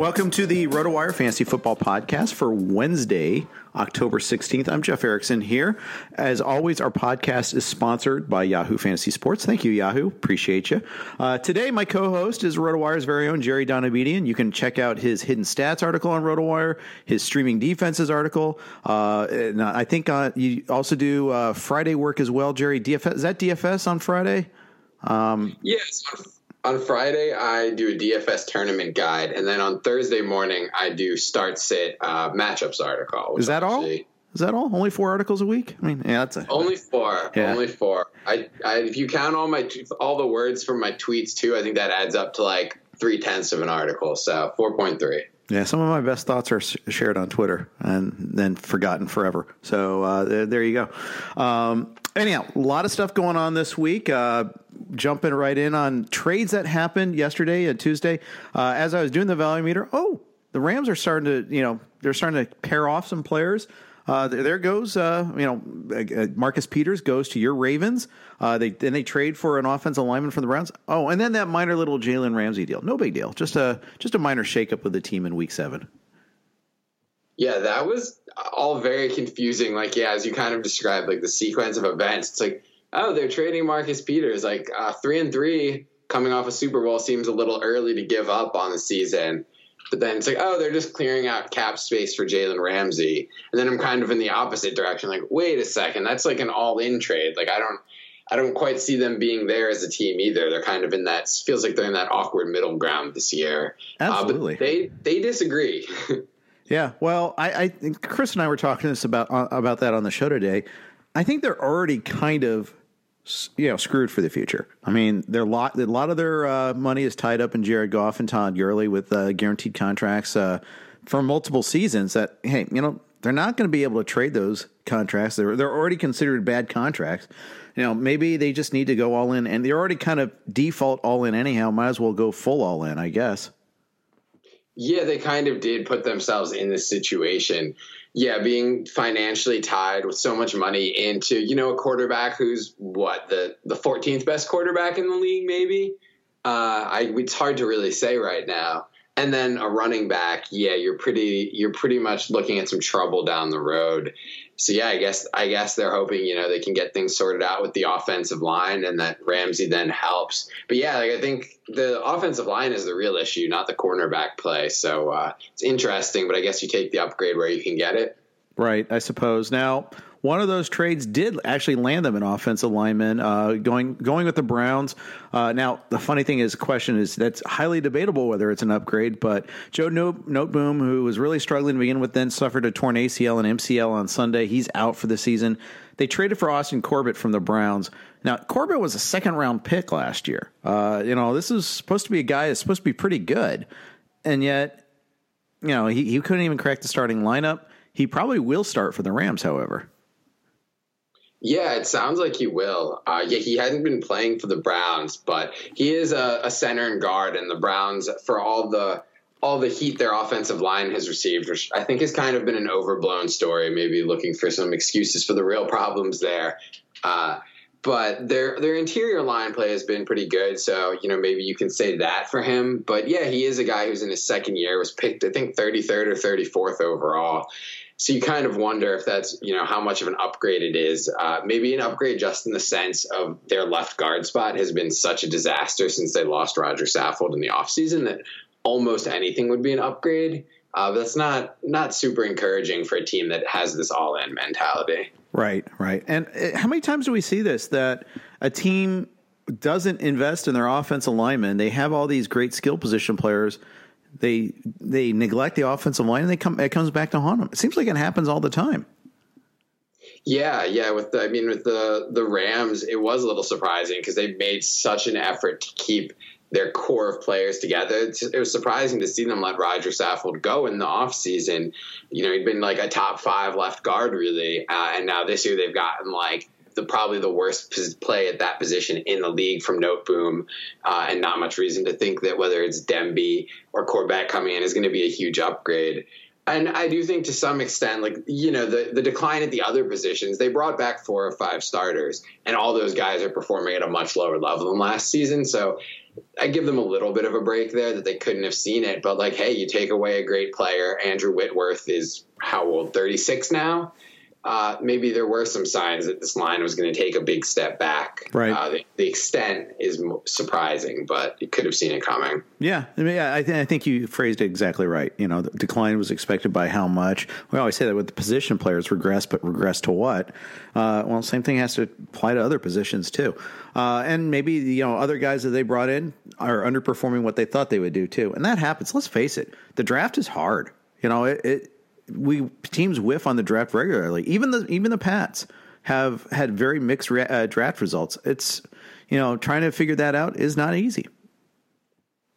Welcome to the RotoWire Fantasy Football Podcast for Wednesday, October 16th. I'm Jeff Erickson here. As always, our podcast is sponsored by Yahoo Fantasy Sports. Thank you, Yahoo. Appreciate you. Uh, today, my co host is RotoWire's very own Jerry Donabedian. You can check out his hidden stats article on RotoWire, his streaming defenses article. Uh, and I think uh, you also do uh, Friday work as well, Jerry. DFS, is that DFS on Friday? Um, yes, on Friday, I do a DFS tournament guide, and then on Thursday morning, I do start sit uh, matchups article. Is that all? Is that all? Only four articles a week? I mean, yeah, that's a, only four. Yeah. Only four. I, I, if you count all my all the words from my tweets too, I think that adds up to like three tenths of an article. So four point three. Yeah, some of my best thoughts are shared on Twitter and then forgotten forever. So uh, there, there, you go. Um, anyhow, a lot of stuff going on this week. Uh, jumping right in on trades that happened yesterday and Tuesday. Uh, as I was doing the value meter, oh, the Rams are starting to, you know, they're starting to pair off some players. Uh, there goes, uh, you know, uh, Marcus Peters goes to your Ravens. Uh, they then they trade for an offensive lineman from the Browns. Oh, and then that minor little Jalen Ramsey deal. No big deal. Just a just a minor shakeup with the team in Week Seven. Yeah, that was all very confusing. Like, yeah, as you kind of described, like the sequence of events. It's like oh, they're trading Marcus Peters. Like uh, three and three coming off a Super Bowl seems a little early to give up on the season. But then it's like, oh, they're just clearing out cap space for Jalen Ramsey. And then I'm kind of in the opposite direction. Like, wait a second, that's like an all-in trade. Like, I don't, I don't quite see them being there as a team either. They're kind of in that feels like they're in that awkward middle ground this year. Absolutely, uh, they they disagree. yeah, well, I, I Chris and I were talking this about uh, about that on the show today. I think they're already kind of you know screwed for the future. I mean, their lot a lot of their uh, money is tied up in Jared Goff and Todd Gurley with uh, guaranteed contracts uh, for multiple seasons. That hey, you know they're not going to be able to trade those contracts. They're they're already considered bad contracts. You know, maybe they just need to go all in, and they're already kind of default all in anyhow. Might as well go full all in, I guess. Yeah, they kind of did put themselves in this situation. Yeah, being financially tied with so much money into, you know, a quarterback who's what, the the 14th best quarterback in the league maybe? Uh, I it's hard to really say right now and then a running back, yeah, you're pretty you're pretty much looking at some trouble down the road. So yeah, I guess I guess they're hoping you know they can get things sorted out with the offensive line, and that Ramsey then helps. But yeah, like I think the offensive line is the real issue, not the cornerback play. So uh, it's interesting, but I guess you take the upgrade where you can get it. Right, I suppose. Now, one of those trades did actually land them an offensive lineman, uh, going going with the Browns. Uh, now, the funny thing is, the question is that's highly debatable whether it's an upgrade. But Joe Noteboom, who was really struggling to begin with, then suffered a torn ACL and MCL on Sunday. He's out for the season. They traded for Austin Corbett from the Browns. Now, Corbett was a second round pick last year. Uh, you know, this is supposed to be a guy that's supposed to be pretty good, and yet, you know, he, he couldn't even crack the starting lineup. He probably will start for the Rams, however. Yeah, it sounds like he will. Uh, yeah, he hadn't been playing for the Browns, but he is a, a, center and guard, and the Browns, for all the all the heat their offensive line has received, which I think has kind of been an overblown story. Maybe looking for some excuses for the real problems there. Uh, but their their interior line play has been pretty good, so you know maybe you can say that for him. But yeah, he is a guy who's in his second year, was picked I think 33rd or 34th overall, so you kind of wonder if that's you know how much of an upgrade it is. Uh, maybe an upgrade just in the sense of their left guard spot has been such a disaster since they lost Roger Saffold in the offseason that almost anything would be an upgrade. Uh, that's not not super encouraging for a team that has this all in mentality. Right, right. And uh, how many times do we see this that a team doesn't invest in their offensive linemen? They have all these great skill position players they they neglect the offensive line and they come it comes back to haunt them. It seems like it happens all the time. Yeah, yeah. With the, I mean, with the the Rams, it was a little surprising because they made such an effort to keep their core of players together. It was surprising to see them let Roger Saffold go in the offseason. You know, he'd been like a top five left guard, really. Uh, and now this year they've gotten like the probably the worst play at that position in the league from Noteboom, uh, and not much reason to think that whether it's Demby or Corbett coming in is going to be a huge upgrade. And I do think to some extent, like you know, the the decline at the other positions, they brought back four or five starters, and all those guys are performing at a much lower level than last season. So I give them a little bit of a break there that they couldn't have seen it. But like, hey, you take away a great player. Andrew Whitworth is how old? Thirty six now uh, maybe there were some signs that this line was going to take a big step back. Right. Uh, the, the, extent is surprising, but you could have seen it coming. Yeah, I mean, I, th- I, think you phrased it exactly right. You know, the decline was expected by how much. We always say that with the position players regress, but regress to what? Uh, well, same thing has to apply to other positions too. Uh, and maybe you know other guys that they brought in are underperforming what they thought they would do too, and that happens. Let's face it, the draft is hard. You know, it, it we teams whiff on the draft regularly. Even the even the Pats have had very mixed re- uh, draft results. It's you know trying to figure that out is not easy.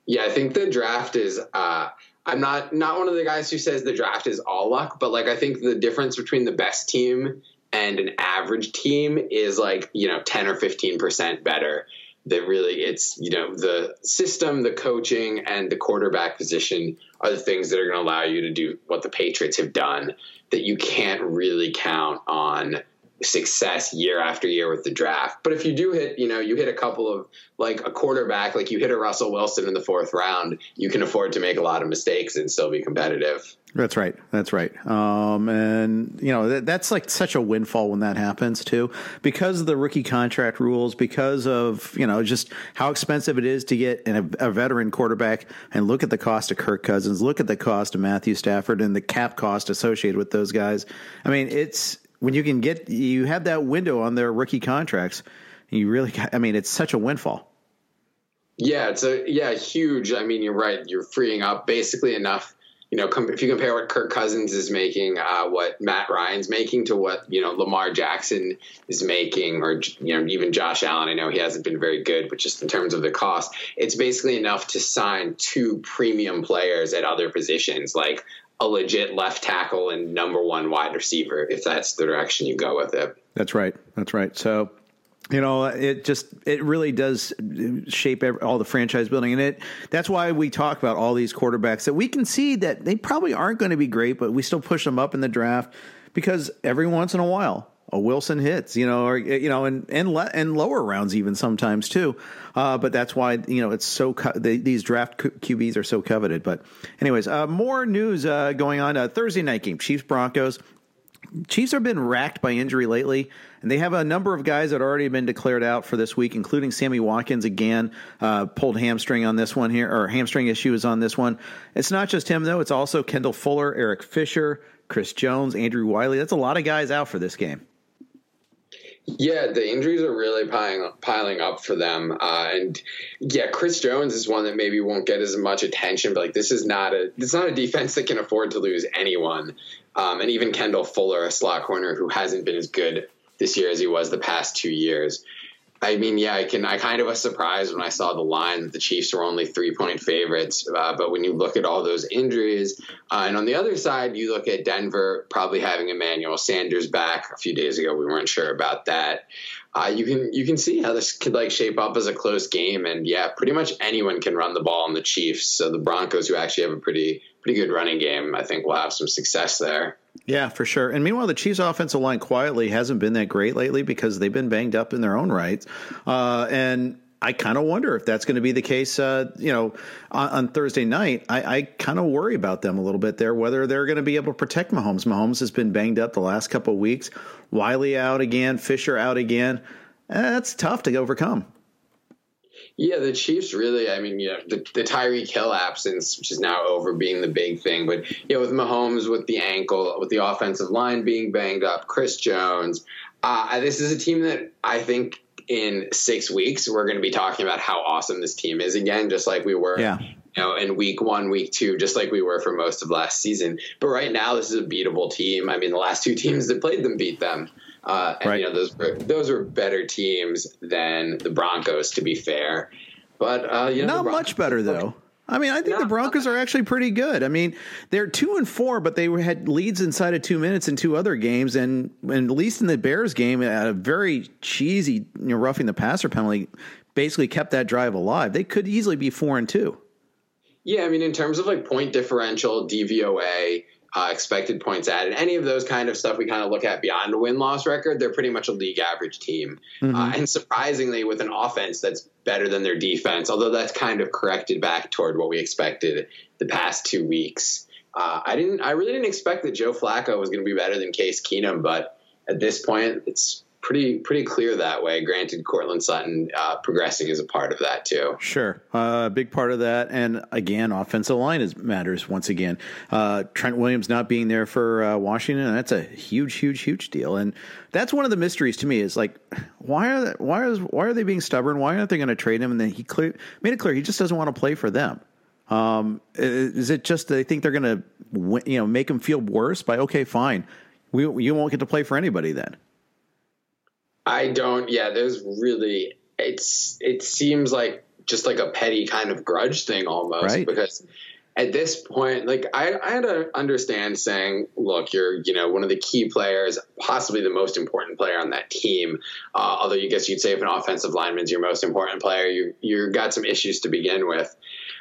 Yeah, I think the draft is. Uh, I'm not not one of the guys who says the draft is all luck, but like I think the difference between the best team and an average team is like you know 10 or 15 percent better that really it's you know the system the coaching and the quarterback position are the things that are going to allow you to do what the patriots have done that you can't really count on success year after year with the draft. But if you do hit, you know, you hit a couple of like a quarterback, like you hit a Russell Wilson in the fourth round, you can afford to make a lot of mistakes and still be competitive. That's right. That's right. Um, and you know that, that's like such a windfall when that happens too, because of the rookie contract rules, because of you know just how expensive it is to get a, a veteran quarterback. And look at the cost of Kirk Cousins. Look at the cost of Matthew Stafford and the cap cost associated with those guys. I mean, it's when you can get you have that window on their rookie contracts, you really got, I mean, it's such a windfall. Yeah, it's a yeah huge. I mean, you're right. You're freeing up basically enough. You know, com- if you compare what Kirk Cousins is making, uh, what Matt Ryan's making to what you know Lamar Jackson is making, or you know even Josh Allen. I know he hasn't been very good, but just in terms of the cost, it's basically enough to sign two premium players at other positions, like a legit left tackle and number one wide receiver if that's the direction you go with it. That's right. That's right. So you know it just it really does shape all the franchise building and it that's why we talk about all these quarterbacks that we can see that they probably aren't going to be great but we still push them up in the draft because every once in a while a Wilson hits, you know, or you know, and and le- and lower rounds even sometimes too. Uh, but that's why you know it's so co- they, these draft QBs are so coveted. But anyways, uh, more news uh, going on. Uh, Thursday night game, Chiefs Broncos. Chiefs have been racked by injury lately, and they have a number of guys that already been declared out for this week, including Sammy Watkins again, uh, pulled hamstring on this one here, or hamstring issue is on this one. It's not just him though; it's also Kendall Fuller, Eric Fisher, Chris Jones, Andrew Wylie. That's a lot of guys out for this game. Yeah, the injuries are really piling piling up for them, uh, and yeah, Chris Jones is one that maybe won't get as much attention. But like, this is not a it's not a defense that can afford to lose anyone. Um, and even Kendall Fuller, a slot corner who hasn't been as good this year as he was the past two years. I mean, yeah, I can. I kind of was surprised when I saw the line that the Chiefs were only three point favorites. Uh, but when you look at all those injuries, uh, and on the other side, you look at Denver probably having Emmanuel Sanders back a few days ago. We weren't sure about that. Uh, you can you can see how this could like shape up as a close game, and yeah, pretty much anyone can run the ball on the Chiefs. So the Broncos, who actually have a pretty pretty good running game, I think we'll have some success there. Yeah, for sure. And meanwhile, the Chiefs' offensive line quietly hasn't been that great lately because they've been banged up in their own rights. Uh, and I kind of wonder if that's going to be the case. Uh, you know, on, on Thursday night, I, I kind of worry about them a little bit there. Whether they're going to be able to protect Mahomes. Mahomes has been banged up the last couple of weeks. Wylie out again, Fisher out again. Eh, that's tough to overcome. Yeah, the Chiefs really, I mean, you know, the, the Tyreek Hill absence, which is now over being the big thing. But, you know, with Mahomes, with the ankle, with the offensive line being banged up, Chris Jones, uh, this is a team that I think in six weeks we're going to be talking about how awesome this team is again, just like we were. Yeah. You know, in week one, week two, just like we were for most of last season. But right now, this is a beatable team. I mean, the last two teams that played them beat them. Uh, and right. you know those were, those were better teams than the Broncos, to be fair. But uh, you know, not much better though. I mean, I think the Broncos are actually pretty good. I mean, they're two and four, but they had leads inside of two minutes in two other games, and, and at least in the Bears game, at a very cheesy, you know, roughing the passer penalty, basically kept that drive alive. They could easily be four and two. Yeah, I mean, in terms of like point differential, DVOA, uh, expected points added, any of those kind of stuff we kind of look at beyond a win loss record, they're pretty much a league average team. Mm-hmm. Uh, and surprisingly, with an offense that's better than their defense, although that's kind of corrected back toward what we expected the past two weeks. Uh, I didn't, I really didn't expect that Joe Flacco was going to be better than Case Keenum, but at this point, it's pretty pretty clear that way. Granted, Courtland Sutton uh, progressing is a part of that too. Sure, a uh, big part of that, and again, offensive line is matters once again. Uh, Trent Williams not being there for uh, Washington, that's a huge, huge, huge deal, and that's one of the mysteries to me. Is like, why are they, why is why are they being stubborn? Why aren't they going to trade him? And then he clear, made it clear he just doesn't want to play for them. Um, is it just they think they're going to you know make him feel worse by okay, fine, we you won't get to play for anybody then? I don't. Yeah, there's really it's it seems like just like a petty kind of grudge thing almost right. because at this point, like I, I had to understand saying, look, you're, you know, one of the key players, possibly the most important player on that team. Uh, although you guess you'd say if an offensive lineman's your most important player, you you got some issues to begin with.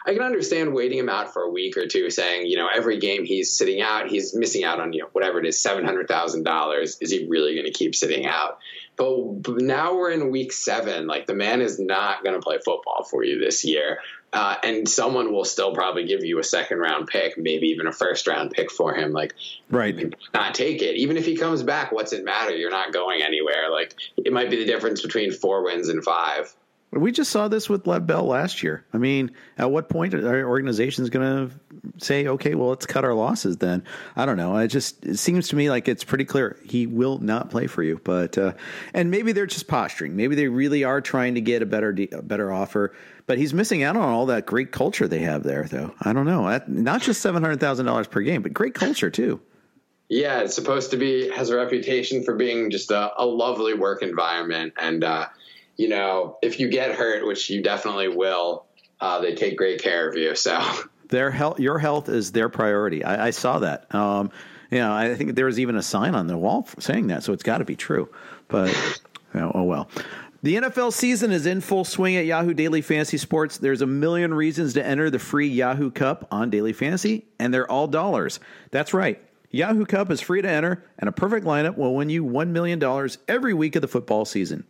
I can understand waiting him out for a week or two, saying, you know, every game he's sitting out, he's missing out on, you know, whatever it is, seven hundred thousand dollars. Is he really going to keep sitting out? But, now we're in week seven. Like the man is not going to play football for you this year. Uh, and someone will still probably give you a second round pick, maybe even a first round pick for him. Like, right? Not take it. Even if he comes back, what's it matter? You're not going anywhere. Like, it might be the difference between four wins and five. We just saw this with Lev Bell last year. I mean, at what point are organizations going to say, okay, well, let's cut our losses then? I don't know. It just it seems to me like it's pretty clear he will not play for you. But uh, and maybe they're just posturing. Maybe they really are trying to get a better a better offer. But he's missing out on all that great culture they have there, though. I don't know. Not just seven hundred thousand dollars per game, but great culture too. Yeah, it's supposed to be has a reputation for being just a, a lovely work environment and. Uh, you know, if you get hurt, which you definitely will, uh, they take great care of you. So their health, your health is their priority. I, I saw that. Um, you know, I think there was even a sign on the wall saying that, so it's got to be true. But you know, oh well. The NFL season is in full swing at Yahoo Daily Fantasy Sports. There's a million reasons to enter the free Yahoo Cup on Daily Fantasy, and they're all dollars. That's right. Yahoo Cup is free to enter, and a perfect lineup will win you $1 million every week of the football season.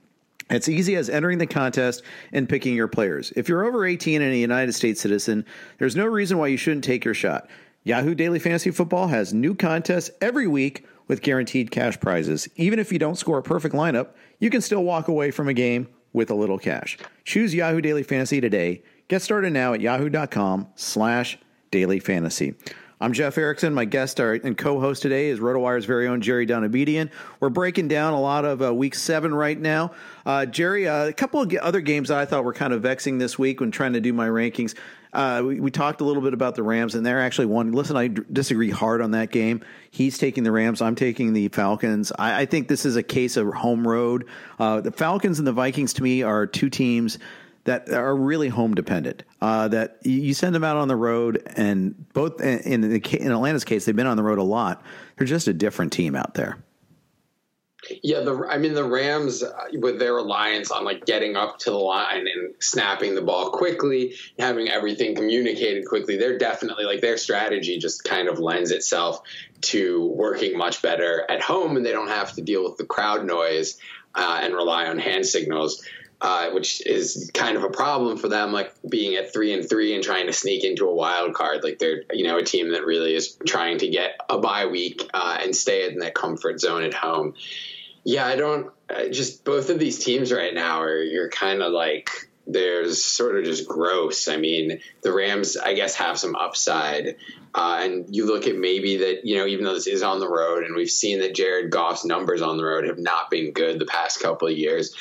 It's easy as entering the contest and picking your players. If you're over 18 and a United States citizen, there's no reason why you shouldn't take your shot. Yahoo Daily Fantasy Football has new contests every week with guaranteed cash prizes. Even if you don't score a perfect lineup, you can still walk away from a game with a little cash. Choose Yahoo Daily Fantasy today. Get started now at yahoo.com slash daily fantasy. I'm Jeff Erickson. My guest and co-host today is RotoWire's very own Jerry Donabedian. We're breaking down a lot of uh, Week Seven right now. Uh, Jerry, uh, a couple of other games that I thought were kind of vexing this week when trying to do my rankings. Uh, we, we, talked a little bit about the Rams, and they're actually one. Listen, I d- disagree hard on that game. He's taking the Rams. I'm taking the Falcons. I, I think this is a case of home road. Uh, the Falcons and the Vikings, to me, are two teams that are really home dependent. Uh, that you send them out on the road, and both in, in Atlanta's case, they've been on the road a lot. They're just a different team out there. Yeah, the I mean the Rams uh, with their reliance on like getting up to the line and snapping the ball quickly, having everything communicated quickly. They're definitely like their strategy just kind of lends itself to working much better at home, and they don't have to deal with the crowd noise uh, and rely on hand signals uh, which is kind of a problem for them, like being at three and three and trying to sneak into a wild card. Like they're, you know, a team that really is trying to get a bye week uh, and stay in that comfort zone at home. Yeah, I don't. Just both of these teams right now are you're kind of like there's sort of just gross. I mean, the Rams, I guess, have some upside. Uh, and you look at maybe that, you know, even though this is on the road, and we've seen that Jared Goff's numbers on the road have not been good the past couple of years,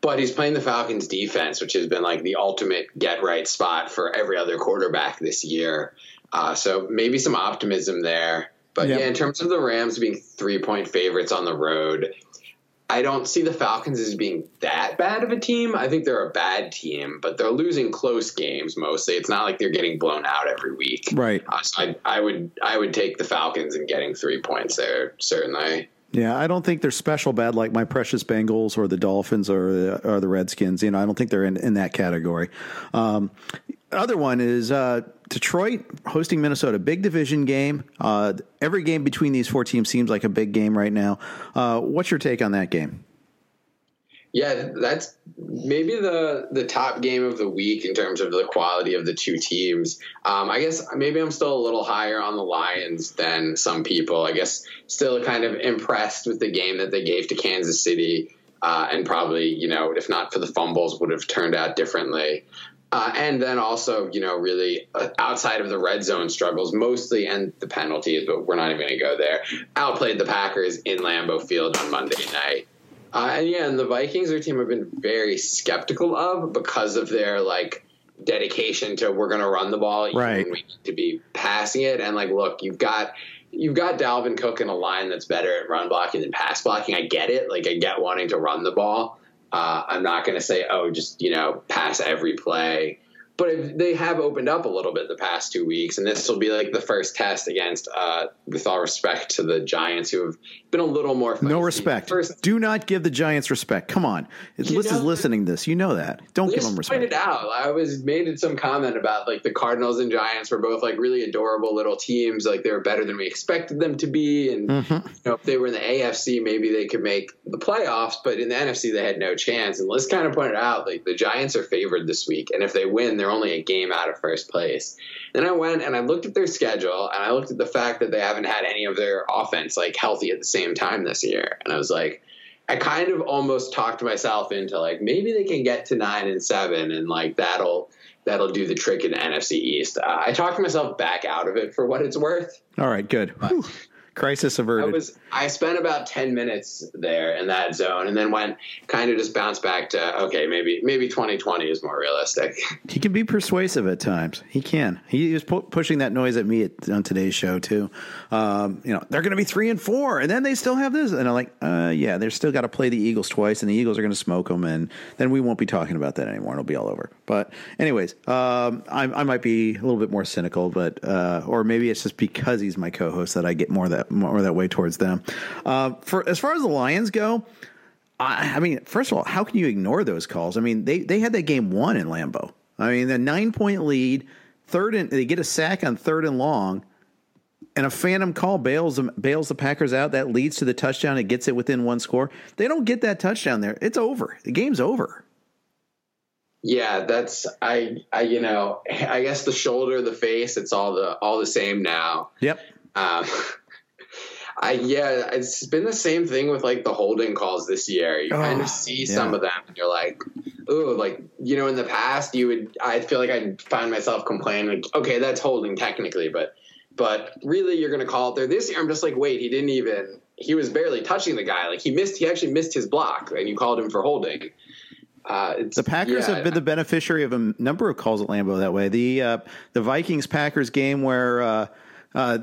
but he's playing the Falcons defense, which has been like the ultimate get right spot for every other quarterback this year. Uh, so maybe some optimism there. But yeah. yeah, in terms of the Rams being three point favorites on the road, I don't see the Falcons as being that bad of a team. I think they're a bad team, but they're losing close games mostly. It's not like they're getting blown out every week. Right. Uh, so I, I would I would take the Falcons and getting three points there certainly. Yeah, I don't think they're special bad like my precious Bengals or the Dolphins or the, or the Redskins. You know, I don't think they're in, in that category. Um, other one is uh, Detroit hosting Minnesota. Big division game. Uh, every game between these four teams seems like a big game right now. Uh, what's your take on that game? Yeah, that's maybe the the top game of the week in terms of the quality of the two teams. Um, I guess maybe I'm still a little higher on the Lions than some people. I guess still kind of impressed with the game that they gave to Kansas City, uh, and probably you know if not for the fumbles would have turned out differently. Uh, and then also, you know, really uh, outside of the red zone struggles, mostly and the penalties, but we're not even going to go there. Outplayed the Packers in Lambeau Field on Monday night. Uh, and yeah, and the Vikings are a team I've been very skeptical of because of their like dedication to we're going to run the ball, right? we need to be passing it. And like, look, you've got you've got Dalvin Cook in a line that's better at run blocking than pass blocking. I get it. Like, I get wanting to run the ball. Uh, I'm not going to say, oh, just you know, pass every play but they have opened up a little bit the past two weeks, and this will be like the first test against, uh, with all respect to the Giants, who have been a little more. No respect. First, Do not give the Giants respect. Come on, Liz is listening to this. You know that. Don't give them respect. Pointed out, I was made some comment about like the Cardinals and Giants were both like really adorable little teams. Like they were better than we expected them to be, and mm-hmm. you know, if they were in the AFC, maybe they could make the playoffs. But in the NFC, they had no chance. And Liz kind of pointed out like the Giants are favored this week, and if they win, they're they're only a game out of first place. Then I went and I looked at their schedule and I looked at the fact that they haven't had any of their offense like healthy at the same time this year. And I was like, I kind of almost talked myself into like maybe they can get to nine and seven and like that'll that'll do the trick in the NFC East. Uh, I talked myself back out of it for what it's worth. All right, good. But, Crisis averted. I was I spent about ten minutes there in that zone, and then went kind of just bounced back to okay, maybe maybe twenty twenty is more realistic. He can be persuasive at times. He can. He was pu- pushing that noise at me at, on today's show too. Um, you know, they're going to be three and four, and then they still have this, and I'm like, uh, yeah, they're still got to play the Eagles twice, and the Eagles are going to smoke them, and then we won't be talking about that anymore. It'll be all over. But anyways, um, I, I, might be a little bit more cynical, but uh, or maybe it's just because he's my co-host that I get more that more that way towards them. Uh, for as far as the Lions go, I, I mean, first of all, how can you ignore those calls? I mean, they they had that game won in Lambeau. I mean, the nine point lead, third and they get a sack on third and long, and a phantom call bails them, bails the Packers out. That leads to the touchdown. It gets it within one score. They don't get that touchdown there. It's over. The game's over. Yeah, that's I. I you know I guess the shoulder, the face, it's all the all the same now. Yep. Um, I yeah, it's been the same thing with like the holding calls this year. You oh, kind of see yeah. some of them, and you're like, oh, like you know, in the past, you would. I feel like I'd find myself complaining, like, okay, that's holding technically, but but really, you're going to call it there. This year, I'm just like, wait, he didn't even. He was barely touching the guy. Like he missed. He actually missed his block, and you called him for holding. Uh, the Packers yeah, have been the beneficiary of a number of calls at Lambeau that way. The uh, the Vikings Packers game where uh, uh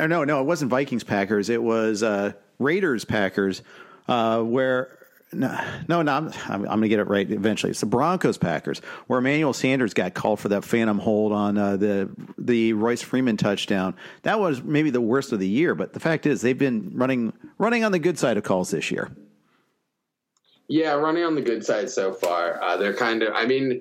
or no, no, it wasn't Vikings Packers. It was uh, Raiders Packers, uh, where no, no, no I'm, I'm, going to get it right eventually. It's the Broncos Packers, where Emmanuel Sanders got called for that phantom hold on uh, the the Royce Freeman touchdown. That was maybe the worst of the year, but the fact is they've been running running on the good side of calls this year. Yeah, running on the good side so far. Uh, they're kind of, I mean,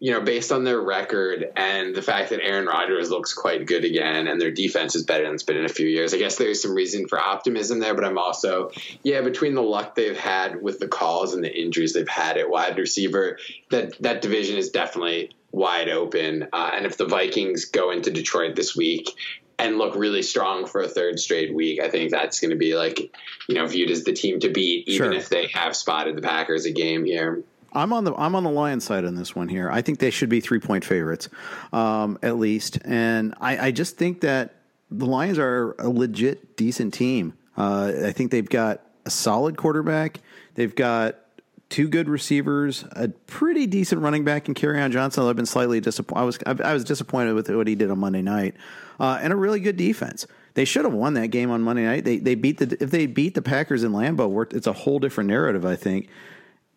you know, based on their record and the fact that Aaron Rodgers looks quite good again and their defense is better than it's been in a few years, I guess there's some reason for optimism there. But I'm also, yeah, between the luck they've had with the calls and the injuries they've had at wide receiver, that that division is definitely wide open. Uh, and if the Vikings go into Detroit this week and look really strong for a third straight week, I think that's going to be like, you know, viewed as the team to beat, even sure. if they have spotted the Packers a game here. I'm on the I'm on the Lions side on this one here. I think they should be three point favorites, um, at least, and I, I, just think that the Lions are a legit decent team. Uh, I think they've got a solid quarterback. They've got two good receivers, a pretty decent running back in Kerryon Johnson. I've been slightly disappointed. I was I was disappointed with what he did on Monday night, uh, and a really good defense. They should have won that game on Monday night. They they beat the if they beat the Packers in Lambeau, it's a whole different narrative. I think.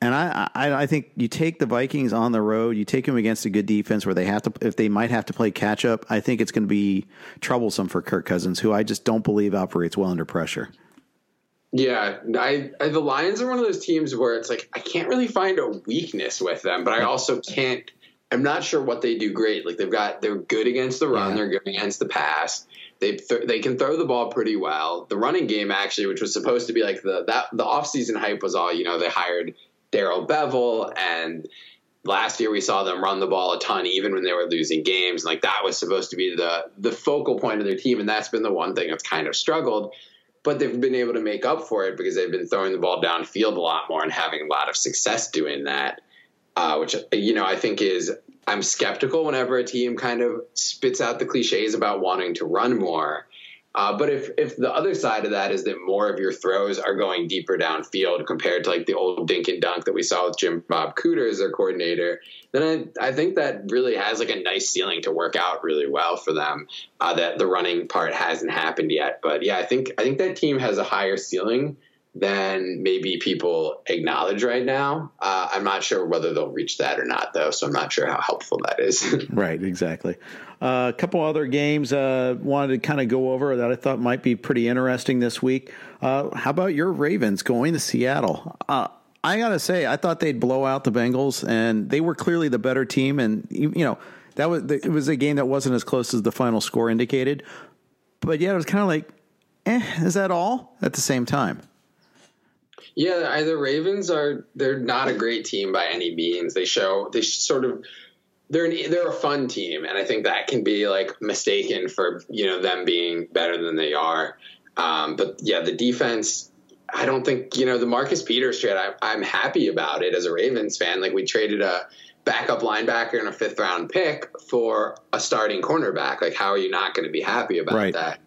And I, I, I think you take the Vikings on the road, you take them against a good defense where they have to, if they might have to play catch up. I think it's going to be troublesome for Kirk Cousins, who I just don't believe operates well under pressure. Yeah, I, I, the Lions are one of those teams where it's like I can't really find a weakness with them, but I also can't. I'm not sure what they do great. Like they've got they're good against the run, yeah. they're good against the pass. They th- they can throw the ball pretty well. The running game actually, which was supposed to be like the that the offseason hype was all you know. They hired Darrell Bevell and last year we saw them run the ball a ton even when they were losing games. Like that was supposed to be the the focal point of their team and that's been the one thing that's kind of struggled. But they've been able to make up for it because they've been throwing the ball downfield a lot more and having a lot of success doing that uh, which you know i think is i'm skeptical whenever a team kind of spits out the cliches about wanting to run more uh, but if if the other side of that is that more of your throws are going deeper downfield compared to like the old dink and dunk that we saw with Jim Bob Cooter as their coordinator, then I, I think that really has like a nice ceiling to work out really well for them. Uh, that the running part hasn't happened yet, but yeah, I think I think that team has a higher ceiling than maybe people acknowledge right now. Uh, I'm not sure whether they'll reach that or not, though. So I'm not sure how helpful that is. right, exactly. Uh, a couple other games uh, wanted to kind of go over that I thought might be pretty interesting this week. Uh, how about your Ravens going to Seattle? Uh, I gotta say, I thought they'd blow out the Bengals, and they were clearly the better team. And you, you know that was it was a game that wasn't as close as the final score indicated. But yeah, it was kind of like, eh, is that all? At the same time. Yeah, the Ravens are they're not a great team by any means. They show they sort of they're an, they're a fun team, and I think that can be like mistaken for you know them being better than they are. Um, but yeah, the defense. I don't think you know the Marcus Peters trade. I, I'm happy about it as a Ravens fan. Like we traded a backup linebacker and a fifth round pick for a starting cornerback. Like how are you not going to be happy about right. that?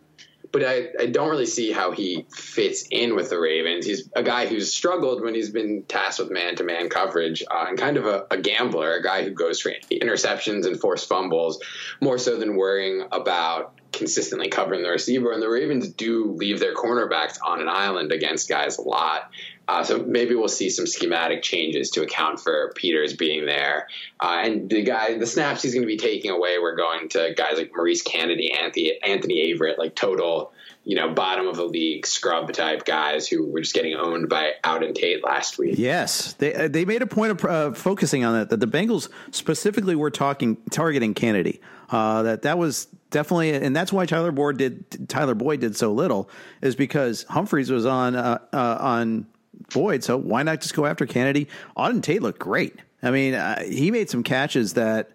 But I, I don't really see how he fits in with the Ravens. He's a guy who's struggled when he's been tasked with man to man coverage uh, and kind of a, a, gambler, a guy who goes for interceptions and forced fumbles more so than worrying about consistently covering the receiver. And the Ravens do leave their cornerbacks on an island against guys a lot. Uh, so maybe we'll see some schematic changes to account for Peters being there. Uh, and the guy, the snaps he's going to be taking away, we're going to guys like Maurice Canady, Anthony, Anthony Averett, like total, you know, bottom of the league scrub type guys who were just getting owned by Auden Tate last week. Yes, they uh, they made a point of uh, focusing on that. That the Bengals specifically were talking targeting Canady. Uh, that that was definitely, and that's why Tyler Boyd did Tyler Boyd did so little is because Humphreys was on uh, on Boyd, so why not just go after Canady? Auden Tate looked great. I mean, uh, he made some catches that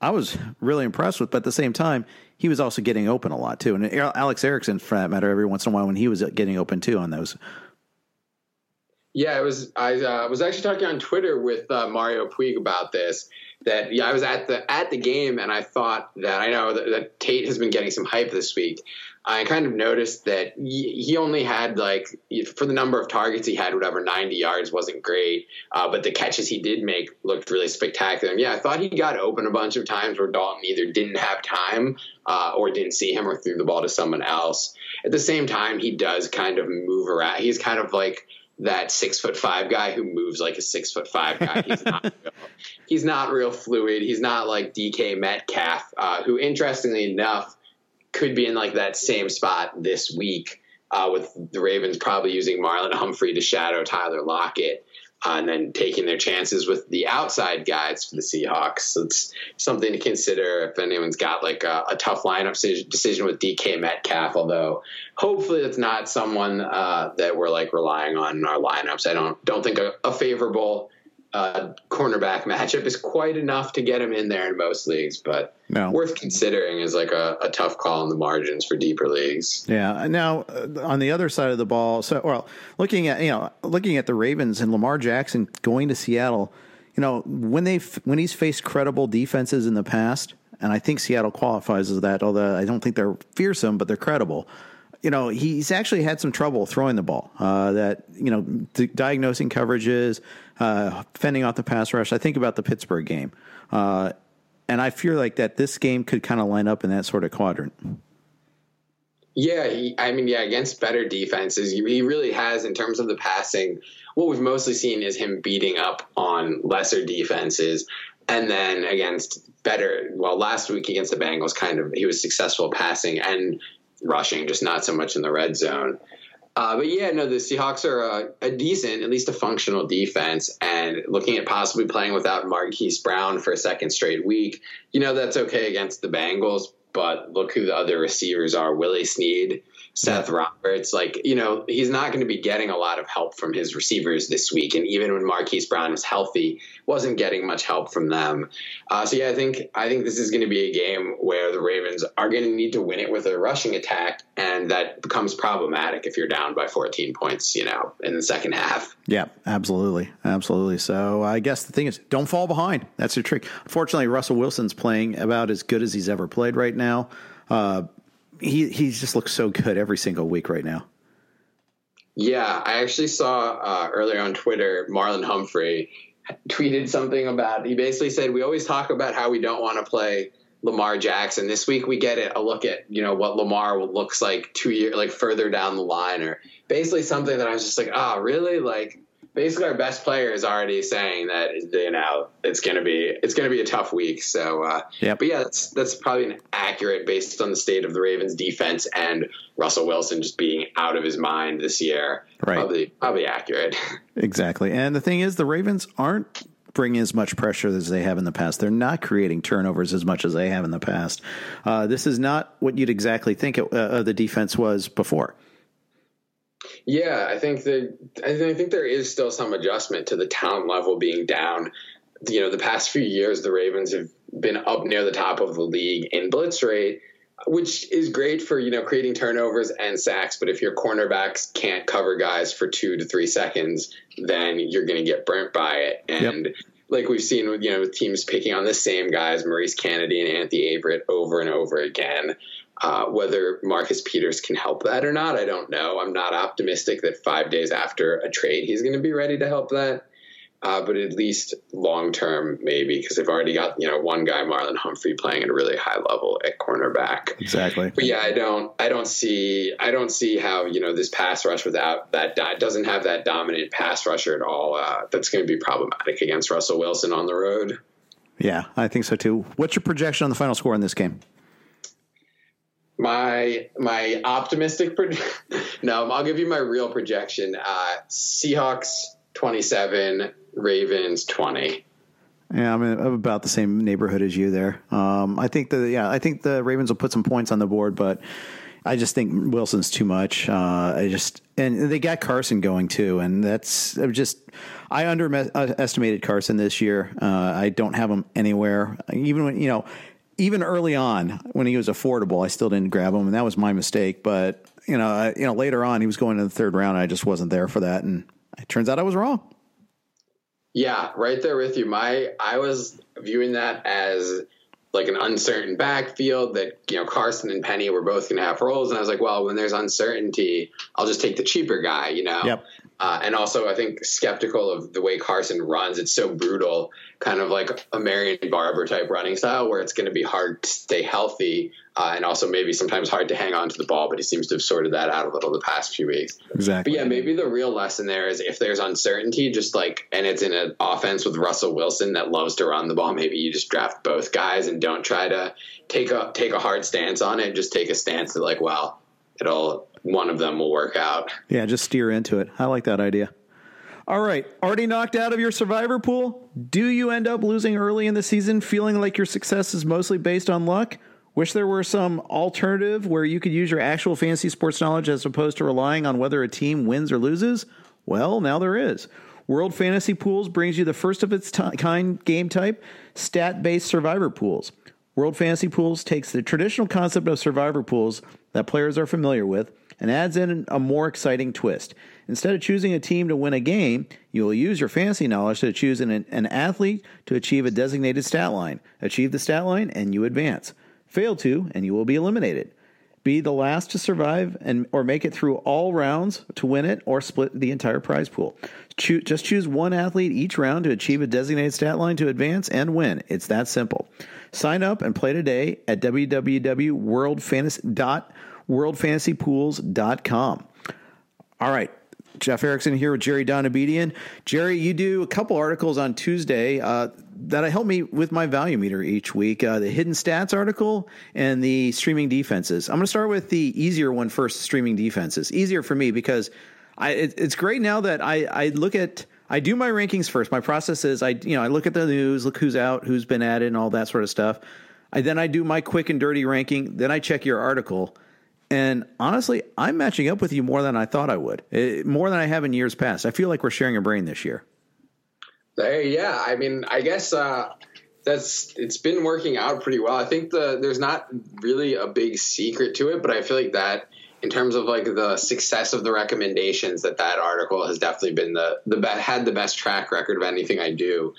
I was really impressed with, but at the same time, he was also getting open a lot too. And Alex Erickson, for that matter, every once in a while when he was getting open too on those. Yeah, it was. I uh, was actually talking on Twitter with uh, Mario Puig about this. That yeah, I was at the at the game and I thought that I know that, that Tate has been getting some hype this week, I kind of noticed that he only had like for the number of targets he had, whatever ninety yards wasn't great, uh, but the catches he did make looked really spectacular. And yeah, I thought he got open a bunch of times where Dalton either didn't have time uh, or didn't see him or threw the ball to someone else. At the same time, he does kind of move around. He's kind of like that six foot five guy who moves like a six foot five guy. He's not, real, he's not real fluid. He's not like DK Metcalf, uh, who interestingly enough could be in like that same spot this week uh, with the Ravens probably using Marlon Humphrey to shadow Tyler Lockett. Uh, and then taking their chances with the outside guys for the Seahawks. So it's something to consider if anyone's got like a, a tough lineup decision with DK Metcalf. Although hopefully it's not someone uh, that we're like relying on in our lineups. I don't don't think a, a favorable uh, cornerback matchup is quite enough to get him in there in most leagues, but no. worth considering is like a, a, tough call in the margins for deeper leagues. Yeah. Now uh, on the other side of the ball, so well, looking at you know looking at the Ravens and Lamar Jackson going to Seattle, you know when they when he's faced credible defenses in the past, and I think Seattle qualifies as that. Although I don't think they're fearsome, but they're credible you know, he's actually had some trouble throwing the ball. Uh, that you know, diagnosing coverages, uh, fending off the pass rush. I think about the Pittsburgh game, uh, and I feel like that this game could kind of line up in that sort of quadrant. Yeah, he, I mean, yeah, against better defenses, he really has in terms of the passing. What we've mostly seen is him beating up on lesser defenses, and then against better. Well, last week against the Bengals, kind of he was successful passing and rushing, just not so much in the red zone. Uh, but yeah, no, the Seahawks are a, a, decent, at least a functional defense, and looking at possibly playing without Marquise Brown for a second straight week, you know that's okay against the Bengals. But look who the other receivers are: Willie Snead, Seth Roberts. Like, you know, he's not going to be getting a lot of help from his receivers this week. And even when Marquise Brown is healthy, wasn't getting much help from them. Uh, so yeah, I think I think this is going to be a game where the Ravens are going to need to win it with a rushing attack, and that becomes problematic if you're down by 14 points, you know, in the second half. Yeah, absolutely, absolutely. So I guess the thing is, don't fall behind. That's your trick. Unfortunately, Russell Wilson's playing about as good as he's ever played right now. Uh, he he just looks so good every single week right now. Yeah, I actually saw uh, earlier on Twitter Marlon Humphrey tweeted something about. He basically said we always talk about how we don't want to play Lamar Jackson. This week we get it a look at you know what Lamar looks like two years like further down the line, or basically something that I was just like, ah, oh, really? Like basically our best player is already saying that you know it's gonna be it's gonna be a tough week. So uh, yeah, but yeah, that's that's probably an accurate based on the state of the Ravens defense and Russell Wilson just being out of his mind this year. Right, probably probably accurate. Exactly, and the thing is, the Ravens aren't bringing as much pressure as they have in the past. They're not creating turnovers as much as they have in the past. Uh, this is not what you'd exactly think it, uh, the defense was before. Yeah, I think that I think there is still some adjustment to the talent level being down. You know, the past few years, the Ravens have been up near the top of the league in blitz rate, which is great for you know creating turnovers and sacks. But if your cornerbacks can't cover guys for two to three seconds, then you're going to get burnt by it. And yep like we've seen with you know teams picking on the same guys, Maurice Canady and Anthony Averett over and over again. Uh, whether Marcus Peters can help that or not, I don't know. I'm not optimistic that five days after a trade he's going to be ready to help that. uh, but at least long term, maybe because they've already got you know one guy, Marlon Humphrey, playing at a really high level at cornerback. Exactly. But yeah, I don't, I don't see, I don't see how you know this pass rush without that doesn't have that dominant pass rusher at all. Uh, that's going to be problematic against Russell Wilson on the road. Yeah, I think so too. What's your projection on the final score in this game? My my optimistic pro- no, I'll give you my real projection. Uh, Seahawks twenty seven, Ravens twenty. Yeah, I'm, I'm about the same neighborhood as you there. Um, I think the yeah, I think the Ravens will put some points on the board, but I just think Wilson's too much. Uh, I just and they got Carson going too, and that's just I underestimated Carson this year. Uh, I don't have him anywhere, even when you know, even early on when he was affordable, I still didn't grab him, and that was my mistake. But you know, I, you know, later on he was going to the third round, I just wasn't there for that, and it turns out I was wrong. Yeah, right there with you. My I was viewing that as like an uncertain backfield that you know Carson and Penny were both going to have roles, and I was like, well, when there's uncertainty, I'll just take the cheaper guy, you know. Yep. Uh, and also, I think skeptical of the way Carson runs. It's so brutal, kind of like a Marion Barber type running style, where it's going to be hard to stay healthy, uh, and also maybe sometimes hard to hang on to the ball. But he seems to have sorted that out a little the past few weeks. Exactly. But yeah, maybe the real lesson there is if there's uncertainty, just like, and it's in an offense with Russell Wilson that loves to run the ball, maybe you just draft both guys and don't try to take a take a hard stance on it. Just take a stance that like, well, it'll one of them will work out. Yeah, just steer into it. I like that idea. All right, already knocked out of your survivor pool? Do you end up losing early in the season, feeling like your success is mostly based on luck? Wish there were some alternative where you could use your actual fantasy sports knowledge as opposed to relying on whether a team wins or loses? Well, now there is. World Fantasy Pools brings you the first of its t- kind game type, stat based survivor pools. World Fantasy Pools takes the traditional concept of survivor pools that players are familiar with and adds in a more exciting twist. Instead of choosing a team to win a game, you will use your fantasy knowledge to choose an, an athlete to achieve a designated stat line. Achieve the stat line, and you advance. Fail to, and you will be eliminated. Be the last to survive and or make it through all rounds to win it, or split the entire prize pool. Just choose one athlete each round to achieve a designated stat line to advance and win. It's that simple. Sign up and play today at www.worldfantasy.com worldfantasypools.com. All right. Jeff Erickson here with Jerry Donabedian. Jerry, you do a couple articles on Tuesday uh, that help me with my value meter each week uh, the hidden stats article and the streaming defenses. I'm going to start with the easier one first streaming defenses. Easier for me because I, it, it's great now that I, I look at. I do my rankings first. My process is I you know I look at the news, look who's out, who's been added, and all that sort of stuff. I then I do my quick and dirty ranking. Then I check your article, and honestly, I'm matching up with you more than I thought I would, it, eh, more than I have in years past. I feel like we're sharing a brain this year. Hey, yeah. I mean, I guess uh, that's it's been working out pretty well. I think the there's not really a big secret to it, but I feel like that in terms of like the success of the recommendations that that article has definitely been the the had the best track record of anything I do.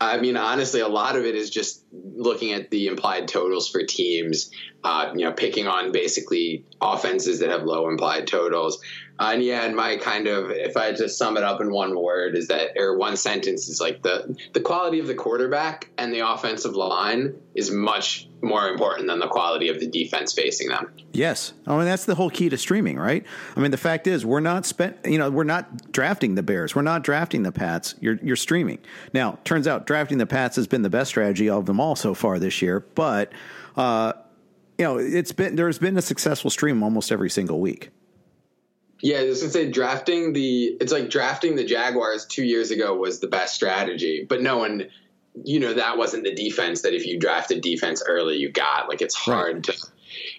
I mean, honestly, a lot of it is just looking at the implied totals for teams. Uh, you know, picking on basically offenses that have low implied totals. And yeah, and my kind of, if I just sum it up in one word, is that or one sentence is like the the quality of the quarterback and the offensive line is much more important than the quality of the defense facing them. Yes, I mean that's the whole key to streaming, right? I mean the fact is we're not spent, you know, we're not drafting the Bears, we're not drafting the Pats. You're you're streaming. Now, turns out drafting the Pats has been the best strategy of them all so far this year, but. Uh, you know, it's been there's been a successful stream almost every single week. Yeah, I was gonna say drafting the it's like drafting the Jaguars two years ago was the best strategy, but no one you know, that wasn't the defense that if you drafted defense early you got. Like it's hard right. to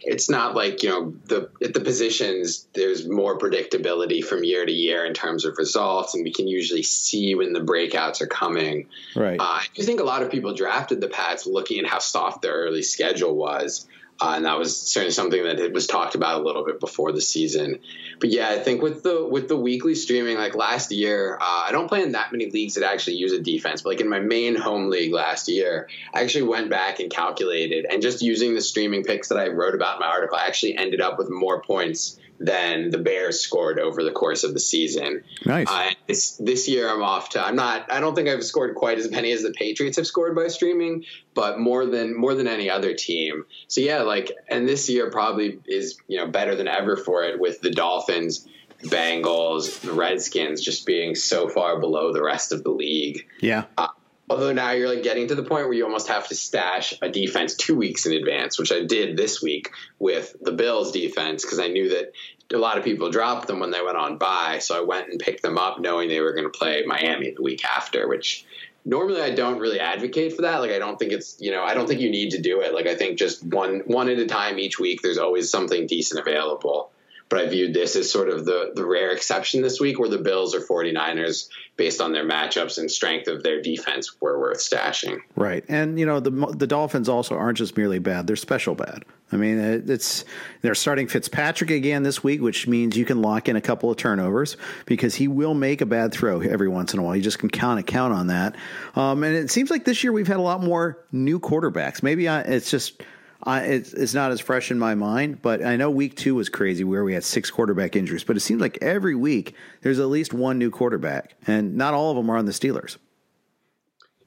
it's not like, you know, the at the positions there's more predictability from year to year in terms of results and we can usually see when the breakouts are coming. Right. Uh, I think a lot of people drafted the Pats looking at how soft their early schedule was. Uh, and that was certainly something that it was talked about a little bit before the season. But yeah, I think with the with the weekly streaming, like last year, uh, I don't play in that many leagues that actually use a defense. But like in my main home league last year, I actually went back and calculated, and just using the streaming picks that I wrote about in my article, I actually ended up with more points than the Bears scored over the course of the season. Nice. Uh, this this year, I'm off to. I'm not. I don't think I've scored quite as many as the Patriots have scored by streaming, but more than more than any other team. So yeah, like, and this year probably is you know better than ever for it with the Dolphins. Bengals, the Redskins just being so far below the rest of the league. Yeah. Uh, although now you're like getting to the point where you almost have to stash a defense two weeks in advance, which I did this week with the Bills defense because I knew that a lot of people dropped them when they went on bye. So I went and picked them up knowing they were going to play Miami the week after, which normally I don't really advocate for that. Like I don't think it's, you know, I don't think you need to do it. Like I think just one one at a time each week there's always something decent available but I viewed this as sort of the the rare exception this week where the Bills or 49ers based on their matchups and strength of their defense were worth stashing. Right. And you know the the Dolphins also aren't just merely bad, they're special bad. I mean, it's they're starting Fitzpatrick again this week, which means you can lock in a couple of turnovers because he will make a bad throw every once in a while. You just can count a count on that. Um, and it seems like this year we've had a lot more new quarterbacks. Maybe I, it's just I, it's, it's not as fresh in my mind, but I know week two was crazy where we had six quarterback injuries. But it seems like every week there's at least one new quarterback, and not all of them are on the Steelers.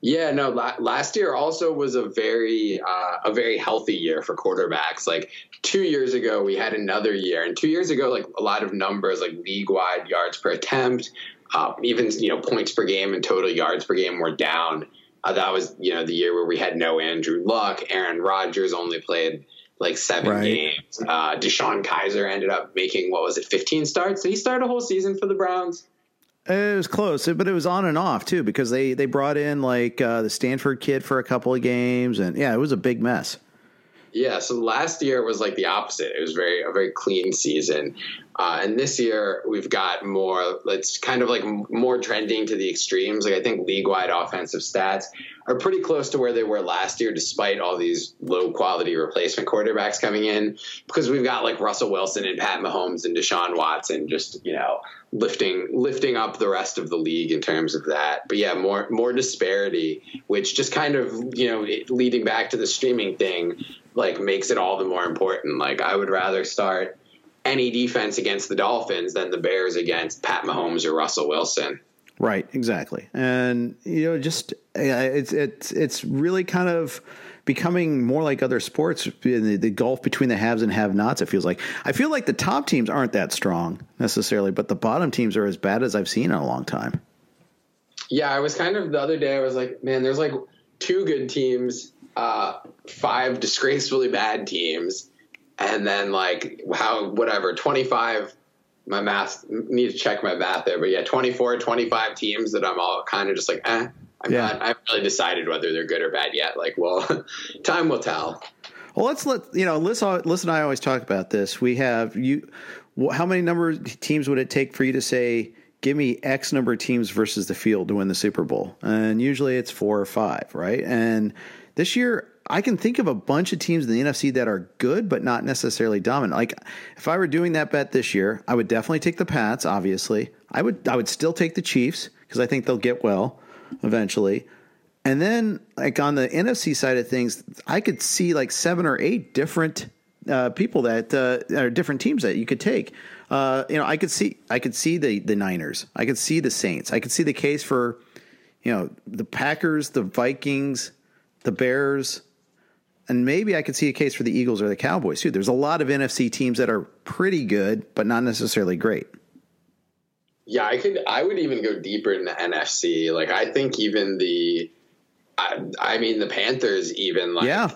Yeah, no. last year also was a very uh, a very healthy year for quarterbacks. Like two years ago, we had another year, and two years ago, like a lot of numbers, like league wide yards per attempt, uh, even you know points per game and total yards per game were down. Uh, that was you know the year where we had no Andrew Luck. Aaron Rodgers only played like seven right. games. Uh, DeShone Kizer ended up making what was it, fifteen starts? Did he start a whole season for the Browns? It was close, but it was on and off too because they they brought in like uh, the Stanford kid for a couple of games, and yeah, it was a big mess. Yeah, so last year was like the opposite. It was very a very clean season, uh, and this year we've got more. It's kind of like more trending to the extremes. Like I think league wide offensive stats are pretty close to where they were last year, despite all these low quality replacement quarterbacks coming in. Because we've got like Russell Wilson and Pat Mahomes and Deshaun Watson just you know lifting lifting up the rest of the league in terms of that. But yeah, more more disparity, which just kind of you know leading back to the streaming thing, like makes it all the more important. Like I would rather start any defense against the Dolphins than the Bears against Pat Mahomes or Russell Wilson. Right, exactly, and you know, just it's it's it's really kind of becoming more like other sports the, the gulf between the haves and have-nots it feels like. I feel like the top teams aren't that strong necessarily but the bottom teams are as bad as i've seen in a long time. Yeah i was kind of the other day i was like man there's like two good teams uh, five disgracefully bad teams and then like how whatever 25 my math need to check my math there but yeah 24 25 teams that i'm all kind of just like eh I'm yeah. not, I haven't really decided whether they're good or bad yet. Like, well, time will tell. Well, let's let you know. Liz, Liz and I always talk about this. We have you. How many number of teams would it take for you to say, "Give me X number of teams versus the field to win the Super Bowl"? And usually it's four or five, right? And this year, I can think of a bunch of teams in the NFC that are good, but not necessarily dominant. Like if I were doing that bet this year, I would definitely take the Pats. Obviously, I would. I would still take the Chiefs because I think they'll get well eventually. And then, like on the NFC side of things, I could see like seven or eight different uh, people that uh, are different teams that you could take. Uh, you know, I could see I could see the the Niners. I could see the Saints. I could see the case for you know the Packers, the Vikings, the Bears, and maybe I could see a case for the Eagles or the Cowboys too. There's a lot of NFC teams that are pretty good, but not necessarily great. Yeah, I could. I would even go deeper in the NFC. Like, I think even the, I, I mean, the Panthers even like, yeah,